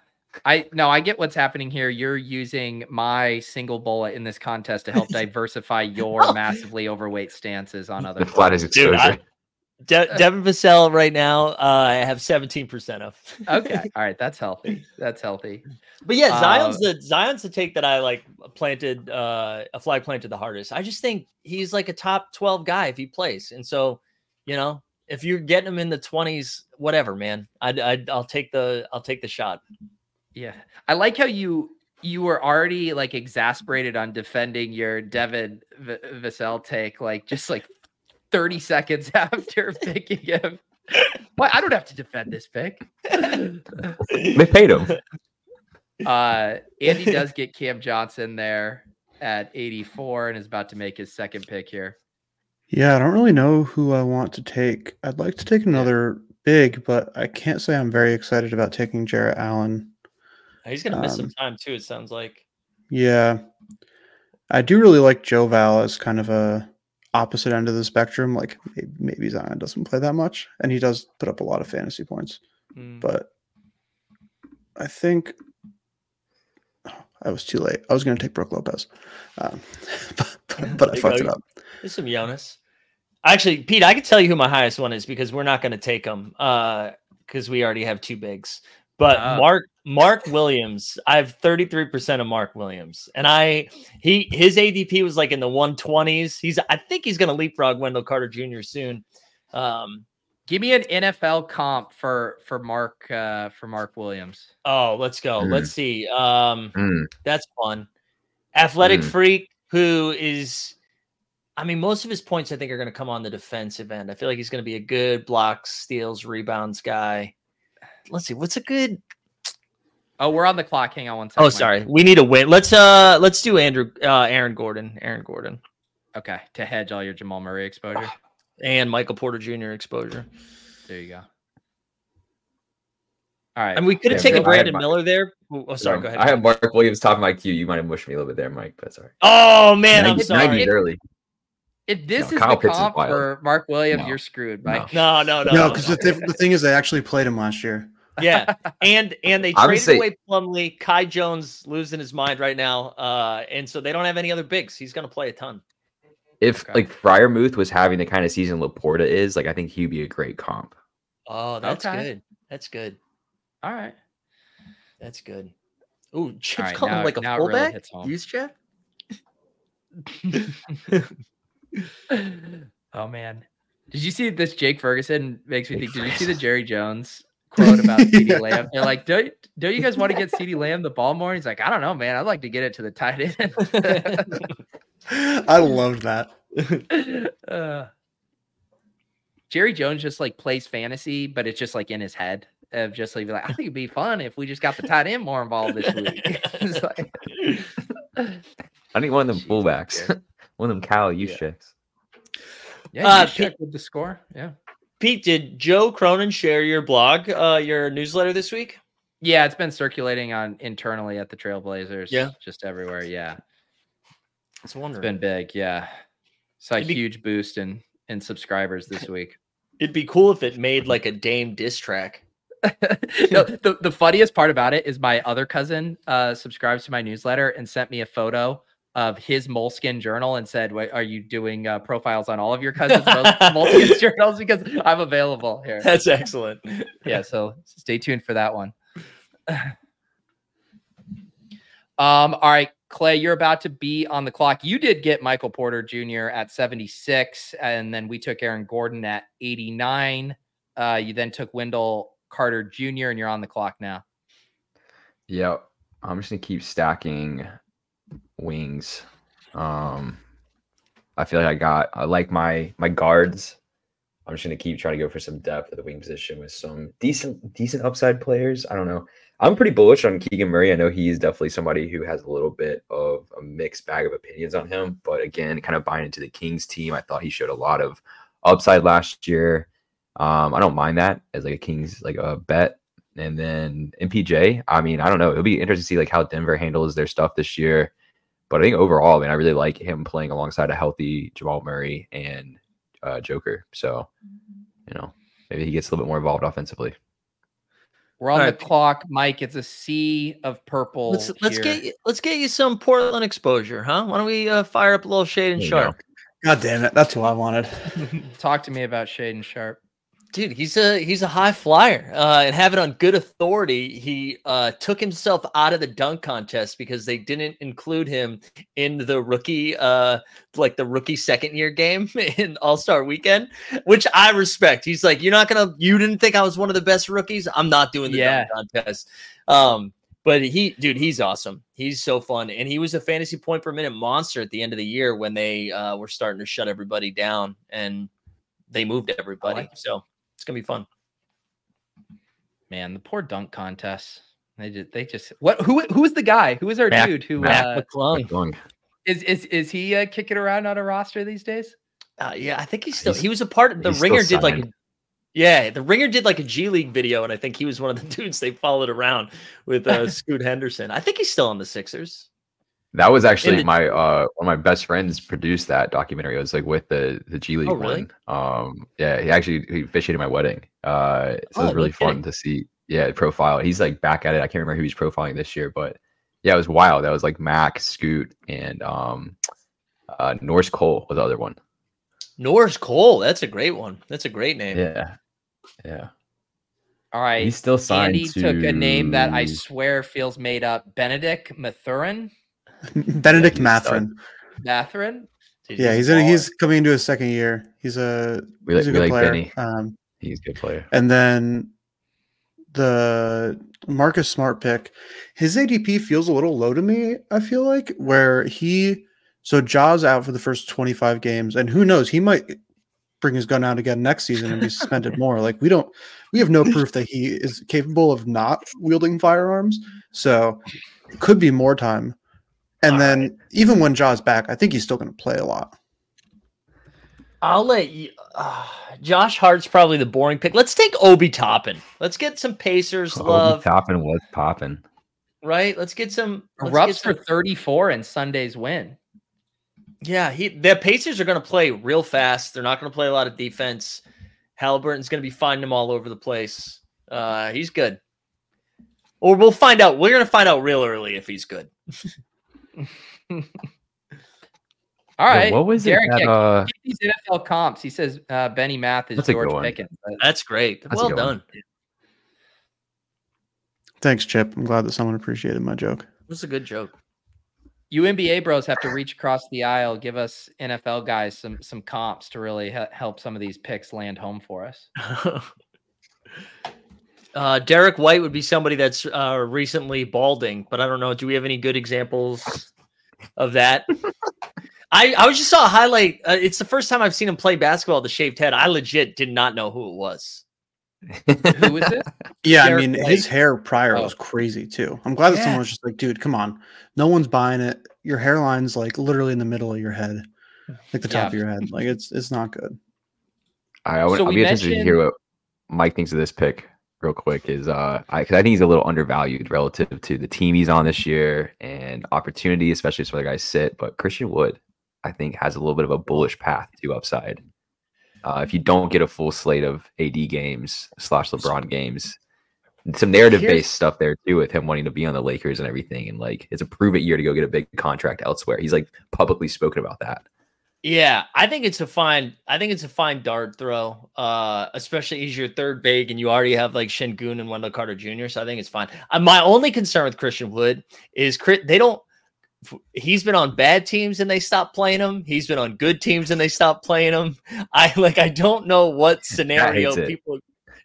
I no, I get what's happening here. You're using my single bullet in this contest to help diversify your massively overweight stances on other. The flattest exposure. Dude, I, De- Devin Vassell right now, uh, I have 17% of. okay. All right. That's healthy. That's healthy. But yeah, Zion's uh, the Zion's the take that I like planted uh, a flag planted the hardest. I just think he's like a top 12 guy if he plays. And so, you know, if you're getting him in the 20s, whatever, man. I'd, I'd I'll take the I'll take the shot. Yeah. I like how you you were already like exasperated on defending your Devin v- Vassell take, like just like 30 seconds after picking him. Why I don't have to defend this pick. they paid him. Uh, Andy does get Cam Johnson there at 84 and is about to make his second pick here. Yeah, I don't really know who I want to take. I'd like to take another big, but I can't say I'm very excited about taking Jarrett Allen. He's going to miss um, some time too, it sounds like. Yeah. I do really like Joe Val as kind of a opposite end of the spectrum. Like maybe Zion doesn't play that much, and he does put up a lot of fantasy points. Mm. But I think oh, I was too late. I was going to take Brook Lopez, um, but, but, but I fucked go. it up. There's some Jonas. Actually, Pete, I can tell you who my highest one is because we're not going to take him because uh, we already have two bigs. But uh, Mark Mark Williams, I have 33% of Mark Williams. And I he his ADP was like in the 120s. He's I think he's gonna leapfrog Wendell Carter Jr. soon. Um give me an NFL comp for for Mark uh for Mark Williams. Oh, let's go. Mm. Let's see. Um mm. that's fun. Athletic mm. freak who is I mean, most of his points I think are going to come on the defensive end. I feel like he's going to be a good blocks, steals, rebounds guy. Let's see, what's a good Oh, we're on the clock. Hang on one second. Oh, sorry. We need a win. Let's uh let's do Andrew uh Aaron Gordon. Aaron Gordon. Okay. To hedge all your Jamal Murray exposure. And Michael Porter Jr. exposure. There you go. All right. And we could have yeah, taken Brandon Miller there. Oh, sorry. go ahead. I have Mark Williams top of my queue. You might have mushed me a little bit there, Mike, but sorry. Oh man, I'm sorry. early. If this no, is Kyle the Pitts comp is for Mark Williams, no. you're screwed, Mike. No, no, no. No, because no, the, the thing is, they actually played him last year yeah, and and they traded say, away Plumlee. Kai Jones losing his mind right now, uh, and so they don't have any other bigs. He's going to play a ton. If okay. like Freiermuth was having the kind of season Laporta is, like I think he'd be a great comp. Oh, that's okay. good. That's good. All right, that's good. Ooh, Chip's right, calling him like a fullback. Really Use Chip. oh man, did you see this? Jake Ferguson makes me think. Did you see the Jerry Jones quote about CeeDee yeah. Lamb. They're like, don't, don't you guys want to get CeeDee Lamb the ball more? He's like, I don't know, man. I'd like to get it to the tight end. I loved that. Uh, Jerry Jones just like plays fantasy, but it's just like in his head of just like, like I think it'd be fun if we just got the tight end more involved this week. like, I need one of them fullbacks, one of them Cal use yeah. checks. Yeah, uh, check with the score. Yeah. Pete, did Joe Cronin share your blog, uh, your newsletter this week? Yeah, it's been circulating on internally at the Trailblazers. Yeah, just everywhere. Yeah, it's wonderful. It's been big. Yeah, saw a huge boost in in subscribers this week. It'd be cool if it made like a Dame diss track. no, the, the funniest part about it is my other cousin uh, subscribes to my newsletter and sent me a photo of his moleskin journal and said, Wait, "Are you doing uh, profiles on all of your cousins' Moleskine journals? Because I'm available here." That's excellent. yeah, so stay tuned for that one. um, all right, Clay, you're about to be on the clock. You did get Michael Porter Jr. at 76, and then we took Aaron Gordon at 89. Uh, you then took Wendell Carter Jr., and you're on the clock now. Yep. I'm just gonna keep stacking wings. Um, I feel like I got I like my my guards. I'm just gonna keep trying to go for some depth at the wing position with some decent decent upside players. I don't know. I'm pretty bullish on Keegan Murray. I know he's definitely somebody who has a little bit of a mixed bag of opinions on him, but again, kind of buying into the Kings team. I thought he showed a lot of upside last year. Um, I don't mind that as like a Kings like a bet. And then MPJ, I mean, I don't know. It'll be interesting to see like how Denver handles their stuff this year. But I think overall, I mean, I really like him playing alongside a healthy Jamal Murray and uh, Joker. So, you know, maybe he gets a little bit more involved offensively. We're on All the right. clock, Mike. It's a sea of purple. Let's, let's get you, let's get you some Portland exposure, huh? Why don't we uh, fire up a little Shaedon Sharpe? God damn it, that's who I wanted. Talk to me about Shaedon Sharpe dude he's a he's a high flyer uh, and have it on good authority he uh, took himself out of the dunk contest because they didn't include him in the rookie uh, like the rookie second year game in all-star weekend which i respect. He's like you're not gonna you didn't think i was one of the best rookies? I'm not doing the yeah. dunk contest. Um, but he dude he's awesome. He's so fun and he was a fantasy point per minute monster at the end of the year when they uh, were starting to shut everybody down and they moved everybody like so it's gonna be fun. Man, the poor dunk contest. They just they just what who who is the guy? Who is our Mac, dude who Mac uh, McClung. Is is is he uh, kicking around on a roster these days? Uh, yeah, I think he's still he's, he was a part of the ringer did like yeah, the ringer did like a G League video, and I think he was one of the dudes they followed around with uh Scoot Henderson. I think he's still on the Sixers. That was actually the, my uh one of my best friends produced that documentary. It was like with the the G League oh, really? one. Um yeah, he actually he officiated my wedding. Uh so oh, it was really fun to see. Yeah, profile. He's like back at it. I can't remember who he's profiling this year, but yeah, it was wild. That was like Mac, Scoot, and um uh Norris Cole was the other one. Norris Cole, that's a great one. That's a great name. Yeah. Yeah. All right. He's still signed. Andy to... took a name that I swear feels made up. Benedict Mathurin. Benedict Mathurin. Mathurin. Yeah, he's in, he's coming into his second year. He's a we he's like, a good player. Benny. Um, he's a good player. And then the Marcus Smart pick, his ADP feels a little low to me. I feel like where he so Ja's out for the first 25 games, and who knows, he might bring his gun out again next season and be suspended more. Like we don't, we have no proof that he is capable of not wielding firearms. So could be more time. And All then right. even when Ja's back, I think he's still going to play a lot. I'll let you. Uh, Josh Hart's probably the boring pick. Let's take Obi Toppin. Let's get some Pacers Obi love. Toppin was popping. Right. Let's get some. Erupts for 34 in Sunday's win. Yeah, he the Pacers are going to play real fast. They're not going to play a lot of defense. Halliburton's going to be finding them all over the place. Uh, he's good. Or we'll find out. We're going to find out real early if he's good. All right. what was Derek, it? That, uh... these NFL comps. He says uh, Benny Math is That's George Pickens. That's great. That's well done. One. Thanks, Chip. I'm glad that someone appreciated my joke. It was a good joke. You NBA bros have to reach across the aisle, give us NFL guys some some comps to really help some of these picks land home for us. Uh, Derrick White would be somebody that's uh, recently balding, but I don't know. Do we have any good examples of that? I, I was just saw a highlight. Uh, it's the first time I've seen him play basketball The shaved head. I legit did not know who it was. who is it? Yeah, Derrick I mean, White. his hair prior oh. was crazy too. I'm glad that yeah. someone was just like, dude, come on. No one's buying it. Your hairline's like literally in the middle of your head, like the top yeah. of your head. Like it's it's not good. I, would, so I'll be interested to hear what Mike thinks of this pick real quick is uh I, I think he's a little undervalued relative to the team he's on this year and opportunity, especially as other guys sit. But Christian Wood, I think, has a little bit of a bullish path to upside. Uh, if you don't get a full slate of AD games slash LeBron games, some narrative based stuff there too with him wanting to be on the Lakers and everything, and like it's a prove it year to go get a big contract elsewhere. He's like publicly spoken about that. Yeah, I think it's a fine. I think it's a fine dart throw, uh, especially he's your third big, and you already have like Sengun and Wendell Carter Jr. So I think it's fine. Uh, my only concern with Christian Wood is they don't. He's been on bad teams and they stopped playing him. He's been on good teams and they stopped playing him. I like. I don't know what scenario people.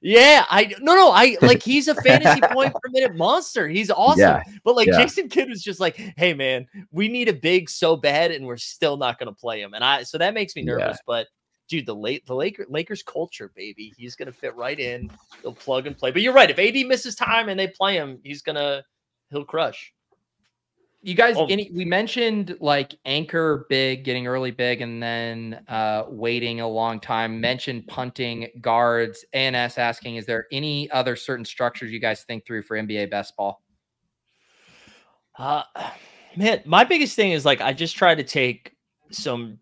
Yeah, I no no I like he's a fantasy point per minute monster. He's awesome. Yeah, but like yeah. Jason Kidd was just like, hey man, we need a big so bad, and we're still not gonna play him. And I so that makes me nervous. Yeah. But dude, the late the Laker, Lakers culture, baby, he's gonna fit right in. He'll plug and play. But you're right. If AD misses time and they play him, he's gonna he'll crush you guys oh. any we mentioned like anchor big getting early big and then uh waiting a long time mentioned punting guards ans asking is there any other certain structures you guys think through for nba best ball uh Man, my biggest thing is like I just try to take some.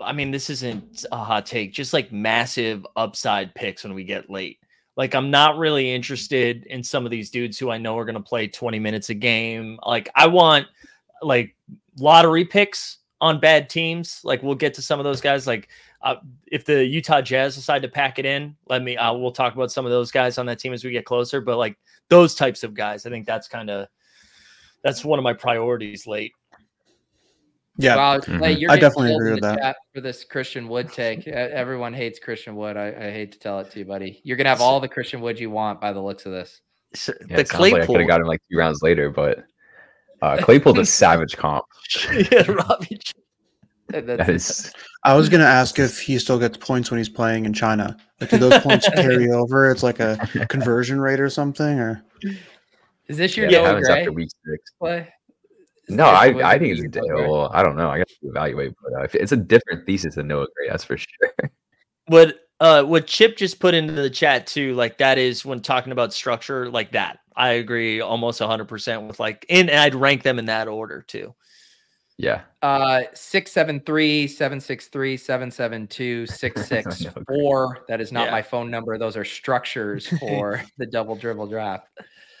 I mean, this isn't a hot take, just like massive upside picks when we get late. Like I'm not really interested in some of these dudes who I know are going to play 20 minutes a game. Like I want like lottery picks on bad teams. Like we'll get to some of those guys. Like uh, if the Utah Jazz decide to pack it in, let me. Uh, we'll talk about some of those guys on that team as we get closer. But like those types of guys, I think that's kind of that's one of my priorities late. Yeah, wow, mm-hmm. you're I definitely agree with that. For this Christian Wood take, everyone hates Christian Wood. I, I, hate to tell it to you, buddy. You're gonna have all the Christian Wood you want by the looks of this. So, yeah, the Claypool, like I could have got him like two rounds later, but uh, Claypool's a savage comp. yeah, Robbie. That is. I was gonna ask if he still gets points when he's playing in China. Like, do those points carry over? It's like a conversion rate or something, or is this your yeah, Noah Gray after week six play? No, I, I think it's a well, I don't know. I got to evaluate, but uh, it's a different thesis than Noah Gray. That's for sure. What uh what Chip just put into the chat too, like that is when talking about structure like that. I agree almost 100% with like and I'd rank them in that order too. Yeah. Uh 673 763 772 664. That is not yeah. my phone number. Those are structures for the double dribble draft.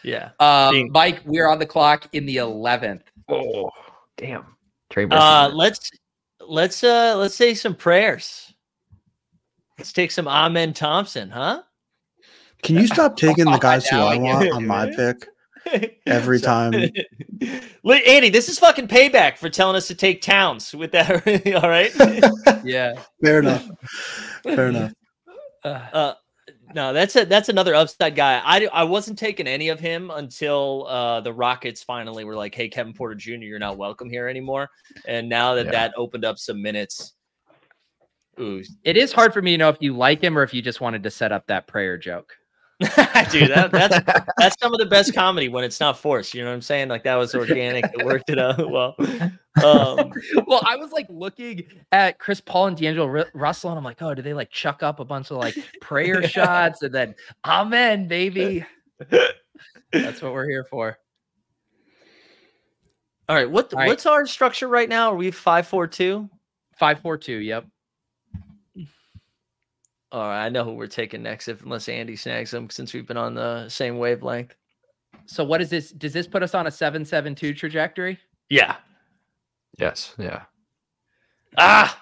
Yeah. Uh, Mike, we're on the clock in the 11th. Oh, damn. Trey uh, let's let's uh let's say some prayers. Let's take some Amen Thompson, huh? Can you stop taking the guys who I want on my pick every time? Andy, this is fucking payback for telling us to take Towns with that. All right. yeah. Fair enough. Fair enough. Uh, no, that's a that's another upside guy. I I wasn't taking any of him until uh, the Rockets finally were like, "Hey, Kevin Porter Jr., you're not welcome here anymore." And now that yeah. that opened up some minutes, ooh, it is hard for me to know if you like him or if you just wanted to set up that prayer joke. Dude, that, that's that's some of the best comedy when it's not forced. You know what I'm saying? Like that was organic. It worked it out well. Um, well, I was like looking at Chris Paul and D'Angelo Russell, and I'm like, oh, do they like chuck up a bunch of like prayer shots and then Amen, baby? That's what we're here for. All right, what All right. what's our structure right now? Are we five four two? Five four two. Yep. All right, I know who we're taking next, if unless Andy snags him, since we've been on the same wavelength. So, what is this? Does this put us on a seven seven two trajectory? Yeah. Yes. Yeah. Ah,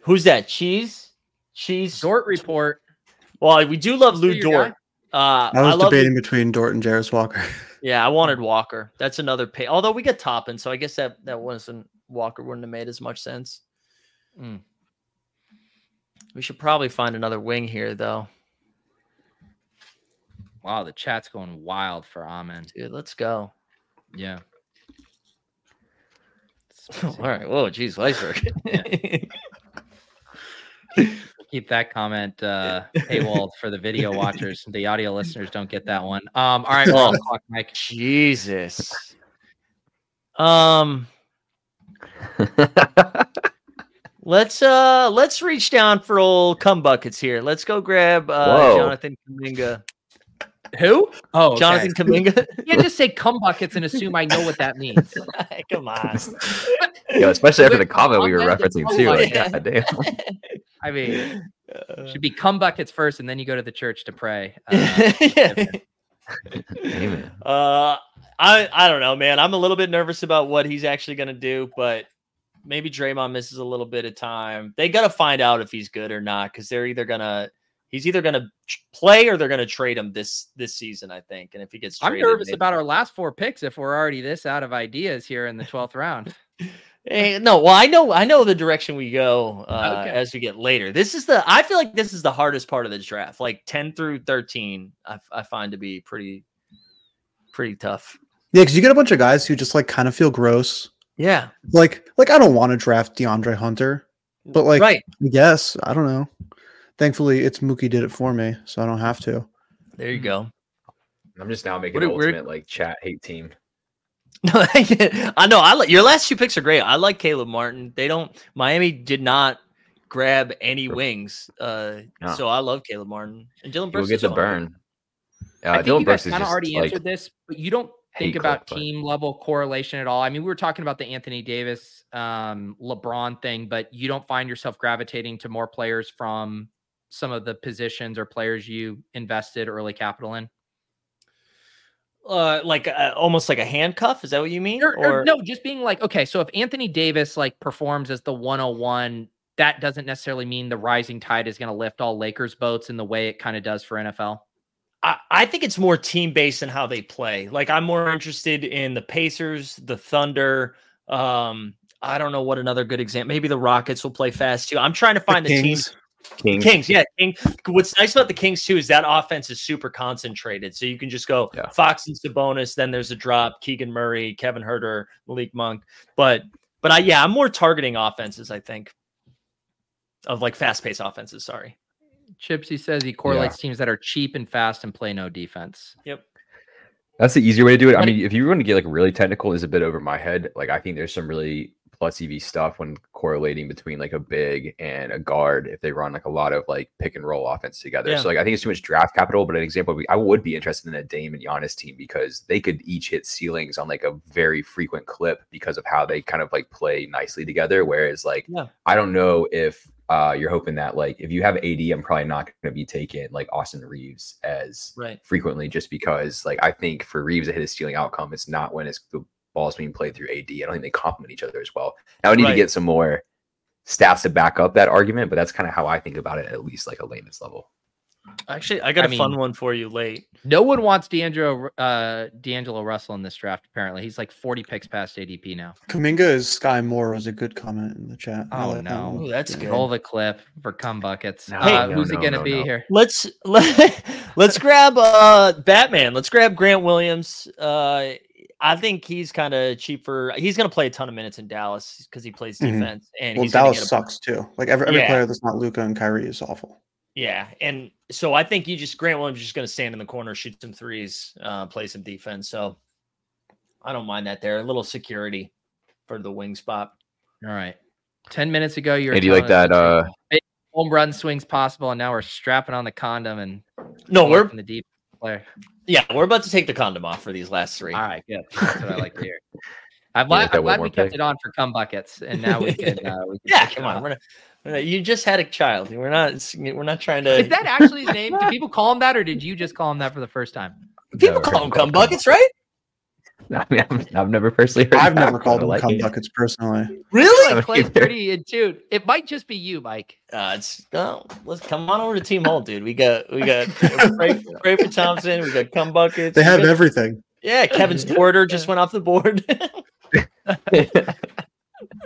who's that? Cheese. Cheese. Dort report. Well, we do love Lou Dort. Uh, I was I debating between Dort and Jarace Walker. yeah, I wanted Walker. That's another pay. Although we get Toppin, so I guess that that wasn't Walker wouldn't have made as much sense. Mm. We should probably find another wing here, though. Wow, the chat's going wild for Amen. Dude, let's go. Yeah. All right. Whoa, geez, iceberg. Keep that comment uh paywall for the video watchers. The audio listeners don't get that one. Um, all right, well, clock, Mike. Jesus. Um Let's uh let's reach down for old cum buckets here. Let's go grab uh Jonathan Kuminga. Who? Oh, Jonathan okay. Kuminga. you can't just say cum buckets and assume I know what that means. Come on. Yo, especially after the comment we were referencing too. Like, God damn. I mean, uh, should be cum buckets first, and then you go to the church to pray. Uh, Amen. Uh, I I don't know, man. I'm a little bit nervous about what he's actually going to do, but maybe Draymond misses a little bit of time. They got to find out if he's good or not because they're either gonna he's either gonna play or they're gonna trade him this this season. I think, and if he gets, traded, I'm nervous maybe. about our last four picks if we're already this out of ideas here in the twelfth round. Hey, no, well, I know, I know the direction we go uh, okay. as we get later. This is the, I feel like this is the hardest part of the draft. Like ten through thirteen, I, I find to be pretty, pretty tough. Yeah, because you get a bunch of guys who just like kind of feel gross yeah. Like like I don't want to draft DeAndre Hunter, but like right. I guess I don't know. Thankfully, it's Mookie did it for me, so I don't have to. There you go. I'm just now making what, an ultimate like chat hate team. No, I know. I like your last two picks are great. I like Caleb Martin. They don't. Miami did not grab any wings, uh, no. so I love Caleb Martin and Dillon. Brooks. We'll get the burn. Uh, I think Dillon you guys kind of already like, answered this, but you don't think about team level correlation at all? I mean, we were talking about the Anthony Davis, um, LeBron thing, but you don't find yourself gravitating to more players from some of the positions or players you invested early capital in? Uh, like uh, almost like a handcuff. Is that what you mean? Or, or, or, no, just being like, okay, so if Anthony Davis like performs as the 101, that doesn't necessarily mean the rising tide is going to lift all Lakers boats in the way it kind of does for NFL. I, I think it's more team based in how they play. Like I'm more interested in the Pacers, the Thunder. Um, I don't know what another good example. Maybe the Rockets will play fast too. I'm trying to find the, the teams Kings. Kings, yeah. King. What's nice about the Kings too is that offense is super concentrated. So you can just go yeah. Fox and Sabonis, then there's a drop, Keegan Murray, Kevin Huerter, Malik Monk. But but I yeah, I'm more targeting offenses, I think. Of like fast paced offenses, sorry. Chipsy says he correlates yeah. teams that are cheap and fast and play no defense. Yep. That's the easier way to do it. I mean, if you want to get like really technical, is a bit over my head. Like I think there's some really plus EV stuff when correlating between like a big and a guard if they run like a lot of like pick and roll offense together. Yeah. So like I think it's too much draft capital, but an example I would be interested in a Dame and Giannis team because they could each hit ceilings on like a very frequent clip because of how they kind of like play nicely together. Whereas like yeah. I don't know if uh, you're hoping that like if you have AD, I'm probably not going to be taking like Austin Reaves as right. frequently just because like I think for Reaves to hit a stealing outcome, it's not when it's the balls being played through AD. I don't think they complement each other as well. Now I need right. to get some more stats to back up that argument, but that's kind of how I think about it, at least like a layman's level. Actually, I got I a mean, fun one for you late. No one wants D'Angelo uh D'Angelo Russell in this draft, apparently. He's like 40 picks past ADP now. Kuminga is Skyy Moore was a good comment in the chat. Oh no. Ooh, that's good. Roll the clip for cum buckets. No, uh, no, who's no, it gonna be here? Let's let, let's grab uh Batman. Let's grab Grant Williams. Uh I think he's kind of cheap for. He's going to play a ton of minutes in Dallas because he plays mm-hmm. defense. Mm-hmm. And well, Dallas sucks too. Like every, every yeah. player that's not Luka and Kyrie is awful. Yeah, and so I think you just Grant Williams just going to stand in the corner, shoot some threes, uh, play some defense. So I don't mind that there. A little security for the wing spot. All right. Ten minutes ago, you're. Hey, do you like that? Uh, home run swings possible, and now we're strapping on the condom and no, we're in the deep player. Yeah, we're about to take the condom off for these last three. All right, good. That's what I like to hear. I'm, glad, I'm glad we kept pick. it on for cum buckets, and now we can. Uh, we can yeah, come on. We're not, we're not, you just had a child. We're not. We're not trying to. Is that actually his name? Do people call him that, or did you just call him that for the first time? People no, call him cum buckets, right? I mean, I've, I've never personally heard. I've never called them like cum buckets personally. Really? Clay's pretty in tune. It might just be you, Mike. Uh, it's no. Let's come on over to Team Hold, dude. We got we got Ray, for Thompson. We got cum buckets. They have got, everything. Yeah, Kevin Porter just went off the board.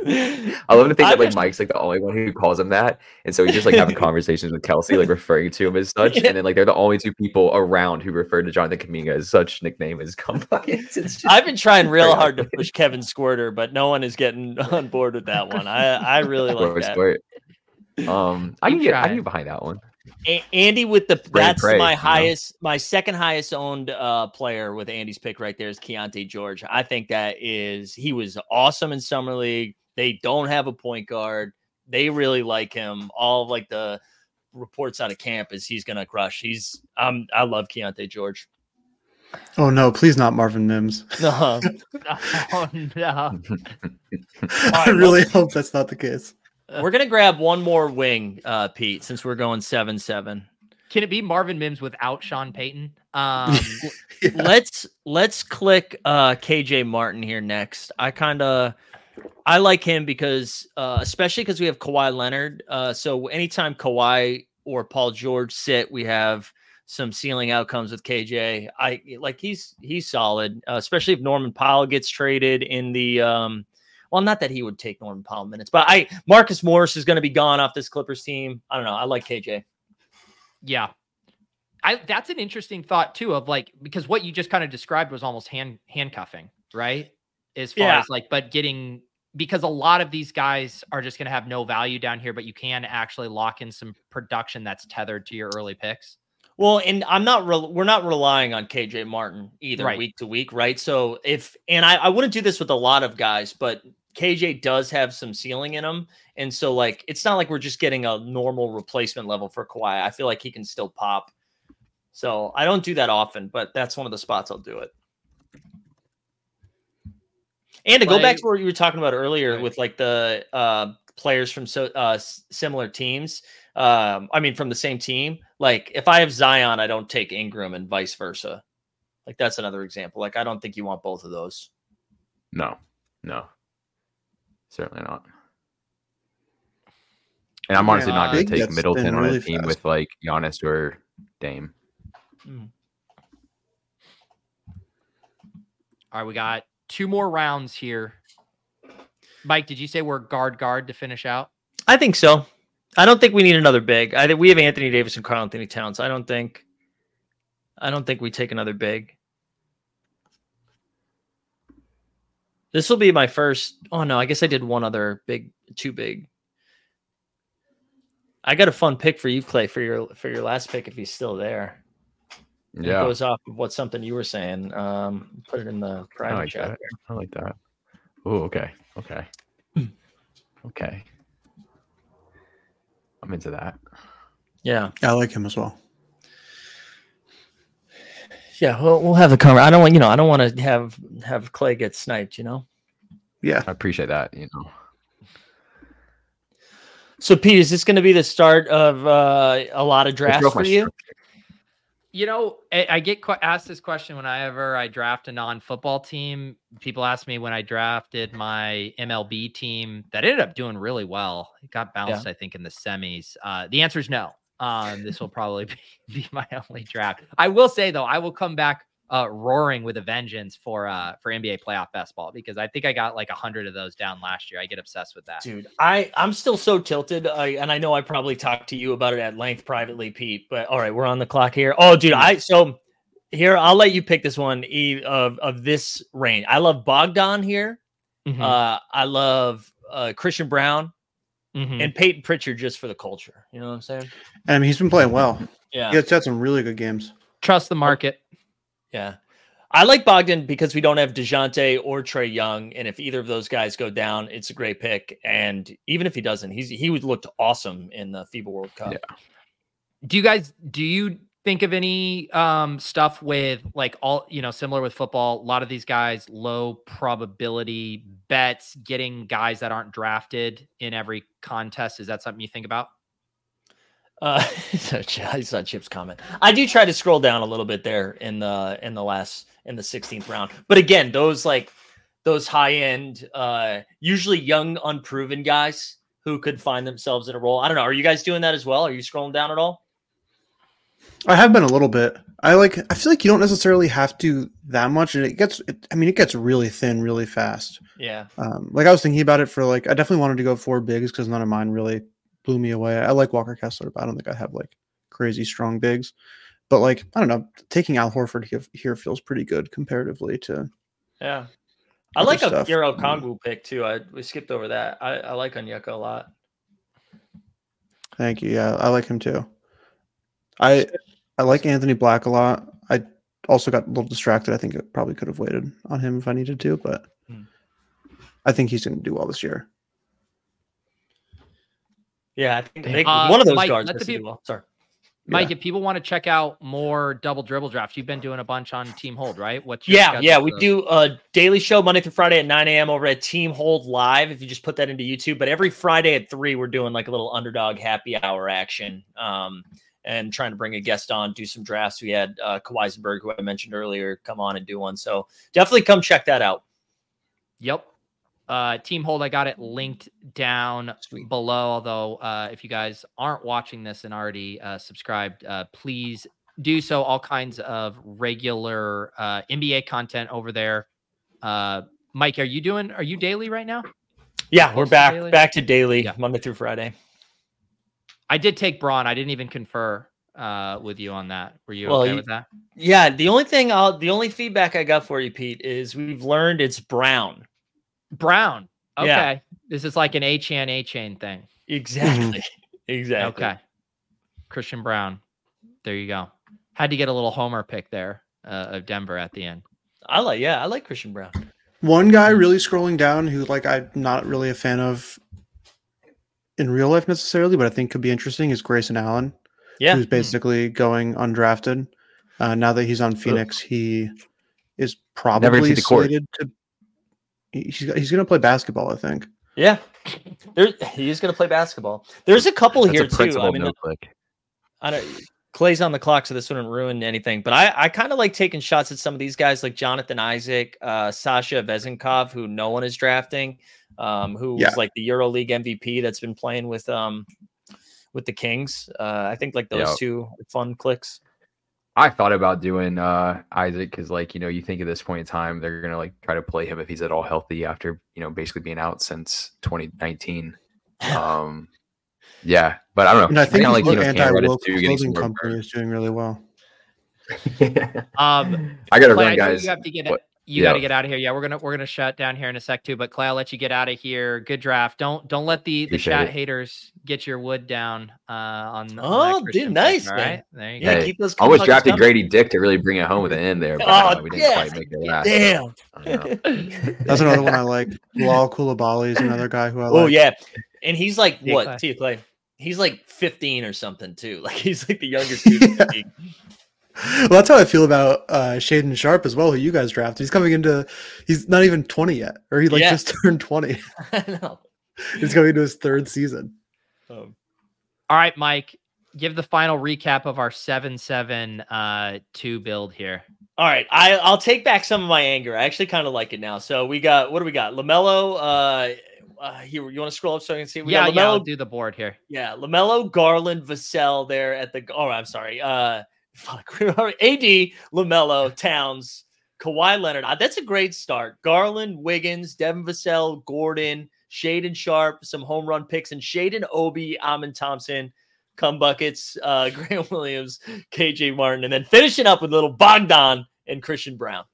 I love to think that like Mike's like the only one who calls him that, and so he's just like having conversations with Kelsey, like referring to him as such, yeah. and then like they're the only two people around who refer to Jonathan Kuminga as such nickname as come I've been trying real hard to push Kevin Squirter, but no one is getting on board with that one. I I really like that. Squirt. Um, I can get I can get behind that one. A- Andy with the that's my highest, know? my second highest owned uh, player with Andy's pick right there is Keyonte George. I think that is he was awesome in summer league. They don't have a point guard. They really like him. All of like the reports out of camp is he's gonna crush. He's um I love Keyonte George. Oh no, please not Marvin Mims. No. oh no. I really hope that's not the case. We're gonna grab one more wing, uh, Pete, since we're going seven seven. Can it be Marvin Mims without Sean Payton? Um, yeah. let's let's click uh, KJ Martin here next. I kind of I like him because uh, especially because we have Kawhi Leonard. Uh, so anytime Kawhi or Paul George sit, we have some ceiling outcomes with KJ. I like he's he's solid, uh, especially if Norman Powell gets traded in the um, well, not that he would take Norman Powell minutes, but I Marcus Morris is going to be gone off this Clippers team. I don't know. I like KJ. Yeah. I that's an interesting thought too of like because what you just kind of described was almost hand handcuffing, right? As far yeah. as like but getting because a lot of these guys are just going to have no value down here, but you can actually lock in some production that's tethered to your early picks. Well, and I'm not re- we're not relying on KJ Martin either right. week to week, right? So if and I, I wouldn't do this with a lot of guys, but KJ does have some ceiling in him. And so like it's not like we're just getting a normal replacement level for Kawhi. I feel like he can still pop. So I don't do that often, but that's one of the spots I'll do it. And to go back to what you were talking about earlier right. with like the uh, players from so uh, similar teams. Um, I mean, from the same team. Like if I have Zion, I don't take Ingram, and vice versa. Like that's another example. Like I don't think you want both of those. No, no, certainly not. And I'm honestly not going to take Middleton on a team fast. with like Giannis or Dame. Hmm. All right, we got two more rounds here. Mike, did you say we're guard guard to finish out? I think so. I don't think we need another big. I think we have Anthony Davis and Karl-Anthony Towns. I don't think I don't think we take another big. This will be my first. Oh no, I guess I did one other big, two big. I got a fun pick for you, Clay, for your for your last pick if he's still there. Yeah, it goes off of what something you were saying. Um, put it in the private I like chat. That. I like that. Oh, okay, okay, okay. I'm into that. Yeah, I like him as well. Yeah, we'll, we'll have the conversation. I don't want you know I don't want to have have Clay get sniped. You know. Yeah, I appreciate that. You know. So, Pete, is this going to be the start of uh, a lot of drafts for you? You know, I, get asked this question whenever I draft a non-football team. People ask me when I drafted my MLB team that ended up doing really well. It got bounced, yeah. I think, in the semis. Uh, the answer is no. Um, this will probably be, be my only draft. I will say though, I will come back uh, roaring with a vengeance for uh for NBA playoff basketball because I think I got like a hundred of those down last year. I get obsessed with that, dude. I I'm still so tilted. I, and I know I probably talked to you about it at length privately, Pete. But all right, we're on the clock here. Oh, dude, I so here I'll let you pick this one of of this range. I love Bogdan here. Mm-hmm. Uh, I love uh, Christian Braun. Mm-hmm. And Peyton Pritchard just for the culture. You know what I'm saying? I mean, he's been playing well. Yeah. He's had some really good games. Trust the market. Yeah. I like Bogdan because we don't have DeJounte or Trae Young. And if either of those guys go down, it's a great pick. And even if he doesn't, he's he would looked awesome in the FIBA World Cup. Yeah. Do you guys do you think of any um stuff with like all you know, similar with football? A lot of these guys, low probability bets, getting guys that aren't drafted in every contest. Is that something you think about? Uh, so I saw Chip's comment. I do try to scroll down a little bit there in the in the last in the 16th round, but again, those like those high end, uh, usually young, unproven guys who could find themselves in a role. I don't know. Are you guys doing that as well? Are you scrolling down at all? I have been a little bit. I like. I feel like you don't necessarily have to that much, and it gets. It, I mean, it gets really thin really fast. Yeah. Um, like I was thinking about it for like. I definitely wanted to go four bigs because none of mine really blew me away. I like Walker Kessler, but I don't think I have like crazy strong bigs. But like I don't know, taking Al Horford here feels pretty good comparatively to. Yeah, I like a Hero Kongwu pick too. I we skipped over that. I, I like Onyeka a lot. Thank you. Yeah, I like him too. I I like Anthony Black a lot. I also got a little distracted. I think I probably could have waited on him if I needed to, but hmm. I think he's going to do well this year. Yeah, I think, think uh, one of those Mike, guards let the people, well. Sorry. Mike, yeah. if people want to check out more double dribble drafts, you've been doing a bunch on Team Hold, right? What's yeah, yeah. We do a daily show Monday through Friday at 9 a.m. over at Team Hold Live. If you just put that into YouTube, but every Friday at three, we're doing like a little underdog happy hour action. Um, and trying to bring a guest on, do some drafts. We had uh, Kawhisenberg, who I mentioned earlier, come on and do one. So definitely come check that out. Yep. Uh, Team Hold, I got it linked down Sweet. below. Although, uh, if you guys aren't watching this and already uh, subscribed, uh, please do so. All kinds of regular uh, NBA content over there. Uh, Mike, are you doing? Are you daily right now? Yeah, we're back daily? back to daily yeah. Monday through Friday. I did take Braun. I didn't even confer uh, with you on that. Were you well, okay with that? Yeah. The only thing I'll, the only feedback I got for you, Pete, is we've learned it's Brown. Brown. Okay. Yeah. This is like an Achane chain thing. Exactly. exactly. Okay. Christian Braun. There you go. Had to get a little homer pick there uh, of Denver at the end. I like, yeah, I like Christian Braun. One guy really scrolling down who, like, I'm not really a fan of in real life necessarily, but I think could be interesting is Grayson Allen. Yeah. Who's basically going undrafted. Uh, now that he's on Phoenix, he is probably slated to He's he's going to play basketball, I think. Yeah, there he's going to play basketball. There's a couple That's here a too. I mean, no I don't. Clay's on the clock, so this wouldn't ruin anything. But I, I kind of like taking shots at some of these guys, like Jonathan Isaac, uh, Sasha Vezenkov, who no one is drafting, um, who yeah. was like the Euro League MVP that's been playing with um with the Kings. Uh, I think like those yep. two fun clicks. I thought about doing uh, Isaac because, like, you know, you think at this point in time they're gonna like try to play him if he's at all healthy after you know basically being out since 2019. Um, yeah, but I don't know. And I think like, you know, anti-woke clothing company is doing really well. um, I gotta run, guys. You have to get it you got to get out of here. Yeah, we're gonna we're gonna shut down here in a sec too. But Clay, I'll let you get out of here. Good draft. Don't don't let the the chat it. haters get your wood down uh, on. Oh, dude, nice. Pick, all right, there you yeah, go. Keep those almost drafted coming. Grady Dick to really bring it home with the end there. But, oh, uh, we didn't yeah. quite make it last. Damn. That's another one I like. Bilal Coulibaly is another guy who I like. Oh yeah, and he's like what? Clay. To Clay. He's like 15 or something too. Like he's like the youngest dude. Yeah well, that's how I feel about uh, Shaedon Sharpe as well, who you guys drafted. He's coming into, he's not even 20 yet, or he like yeah. just turned 20. I know. He's going into his third season. Um, All right, Mike, give the final recap of our 7 7 uh, 2 build here. All right, I, I'll take back some of my anger. I actually kind of like it now. So we got, what do we got? LaMelo, uh, uh, here, you want to scroll up so I can see? We yeah, yeah, I'll do the board here. Yeah, LaMelo, Garland, Vassell there at the. Oh, I'm sorry. Uh, fuck, AD, LaMelo, Towns, Kawhi Leonard. Uh, that's a great start. Garland, Wiggins, Devin Vassell, Gordon, Shaedon Sharpe, some home run picks, and Shaden Obi, Amen Thompson, come buckets, uh, Graham Williams, KJ Martin, and then finishing up with little Bogdan and Christian Braun.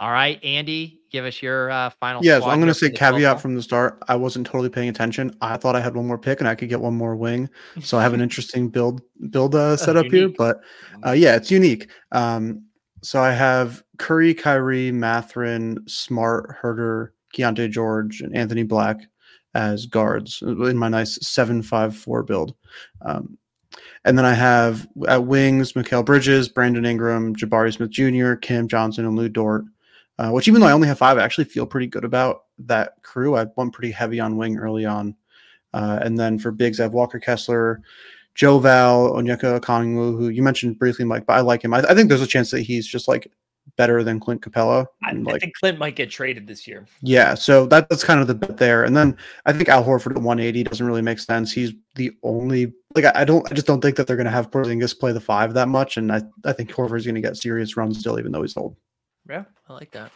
All right, Andy, give us your uh, final. Yes, I'm going to say caveat from the start. I wasn't totally paying attention. I thought I had one more pick and I could get one more wing, so I have an interesting build build uh, set up here. But uh, yeah, it's unique. Um, so I have Curry, Kyrie, Mathurin, Smart, Huerter, Keyonte George, and Anthony Black as guards in my nice seven five four build. Um, and then I have at wings Mikal Bridges, Brandon Ingram, Jabari Smith Jr., Cam Johnson, and Lou Dort uh, which even though I only have five, I actually feel pretty good about that crew. I went pretty heavy on wing early on. Uh, and then for bigs, I have Walker Kessler, Joe Val, Onyeka Okongwu, who you mentioned briefly, Mike, but I like him. I, I, think there's a chance that he's just like better than Clint Capela. I, like, I, think Clint might get traded this year. Yeah, so that, that's kind of the bet there. And then I think Al Horford at 180 doesn't really make sense. He's the only like I, I don't I just don't think that they're going to have Porzingis play the five that much, and I I think Horford's going to get serious runs still, even though he's old. Yeah, I like that.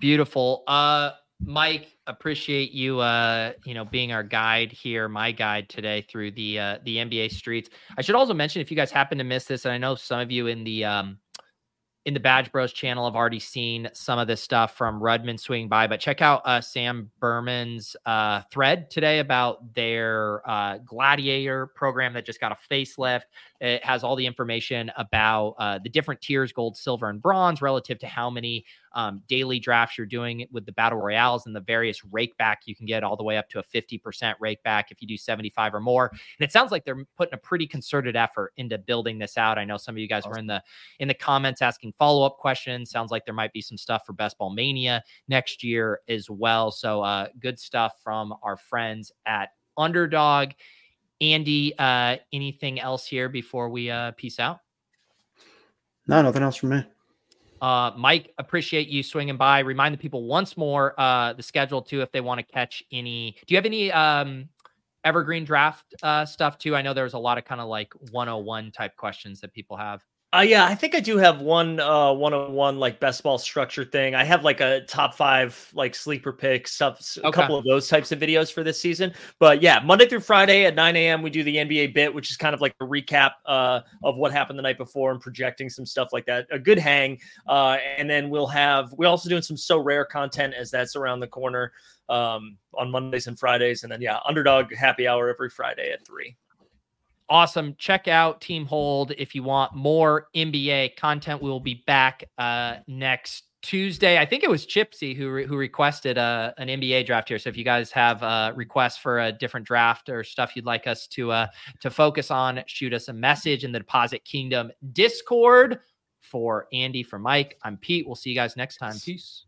Beautiful. Uh Mike, appreciate you uh, you know, being our guide here, my guide today through the uh the NBA streets. I should also mention if you guys happen to miss this, and I know some of you in the um in the Badge Bros channel, I've already seen some of this stuff from Rudman swing by, but check out uh, Sam Berman's uh, thread today about their uh, Gladiator program that just got a facelift. It has all the information about uh, the different tiers gold, silver, and bronze relative to how many um, daily drafts you're doing with the battle royales and the various rake back you can get all the way up to a 50% rake back if you do 75 or more. And it sounds like they're putting a pretty concerted effort into building this out. I know some of you guys awesome. were in the in the comments asking follow-up questions. Sounds like there might be some stuff for Best Ball Mania next year as well. So uh, good stuff from our friends at Underdog. Andy, uh, anything else here before we uh, peace out? No, nothing else from me. Uh, Mike, appreciate you swinging by. Remind the people once more uh, the schedule too if they want to catch any. Do you have any um, evergreen draft uh, stuff too? I know there's a lot of kind of like 101 type questions that people have. Uh, yeah, I think I do have one uh one on one like best ball structure thing. I have like a top five like sleeper pick stuff, a couple of those types of videos for this season. But yeah, Monday through Friday at 9 a.m. we do the NBA bit, which is kind of like a recap uh of what happened the night before and projecting some stuff like that. A good hang. Uh and then we'll have we're also doing some Sorare content as that's around the corner um on Mondays and Fridays. And then yeah, underdog happy hour every Friday at three awesome. Check out Team Hold if you want more NBA content. We will be back uh, next Tuesday. I think it was Chipsy who re- who requested uh, an NBA draft here. So if you guys have uh, requests for a different draft or stuff you'd like us to uh, to focus on, shoot us a message in the Deposit Kingdom Discord. For Andy, for Mike, I'm Pete. We'll see you guys next time. Peace.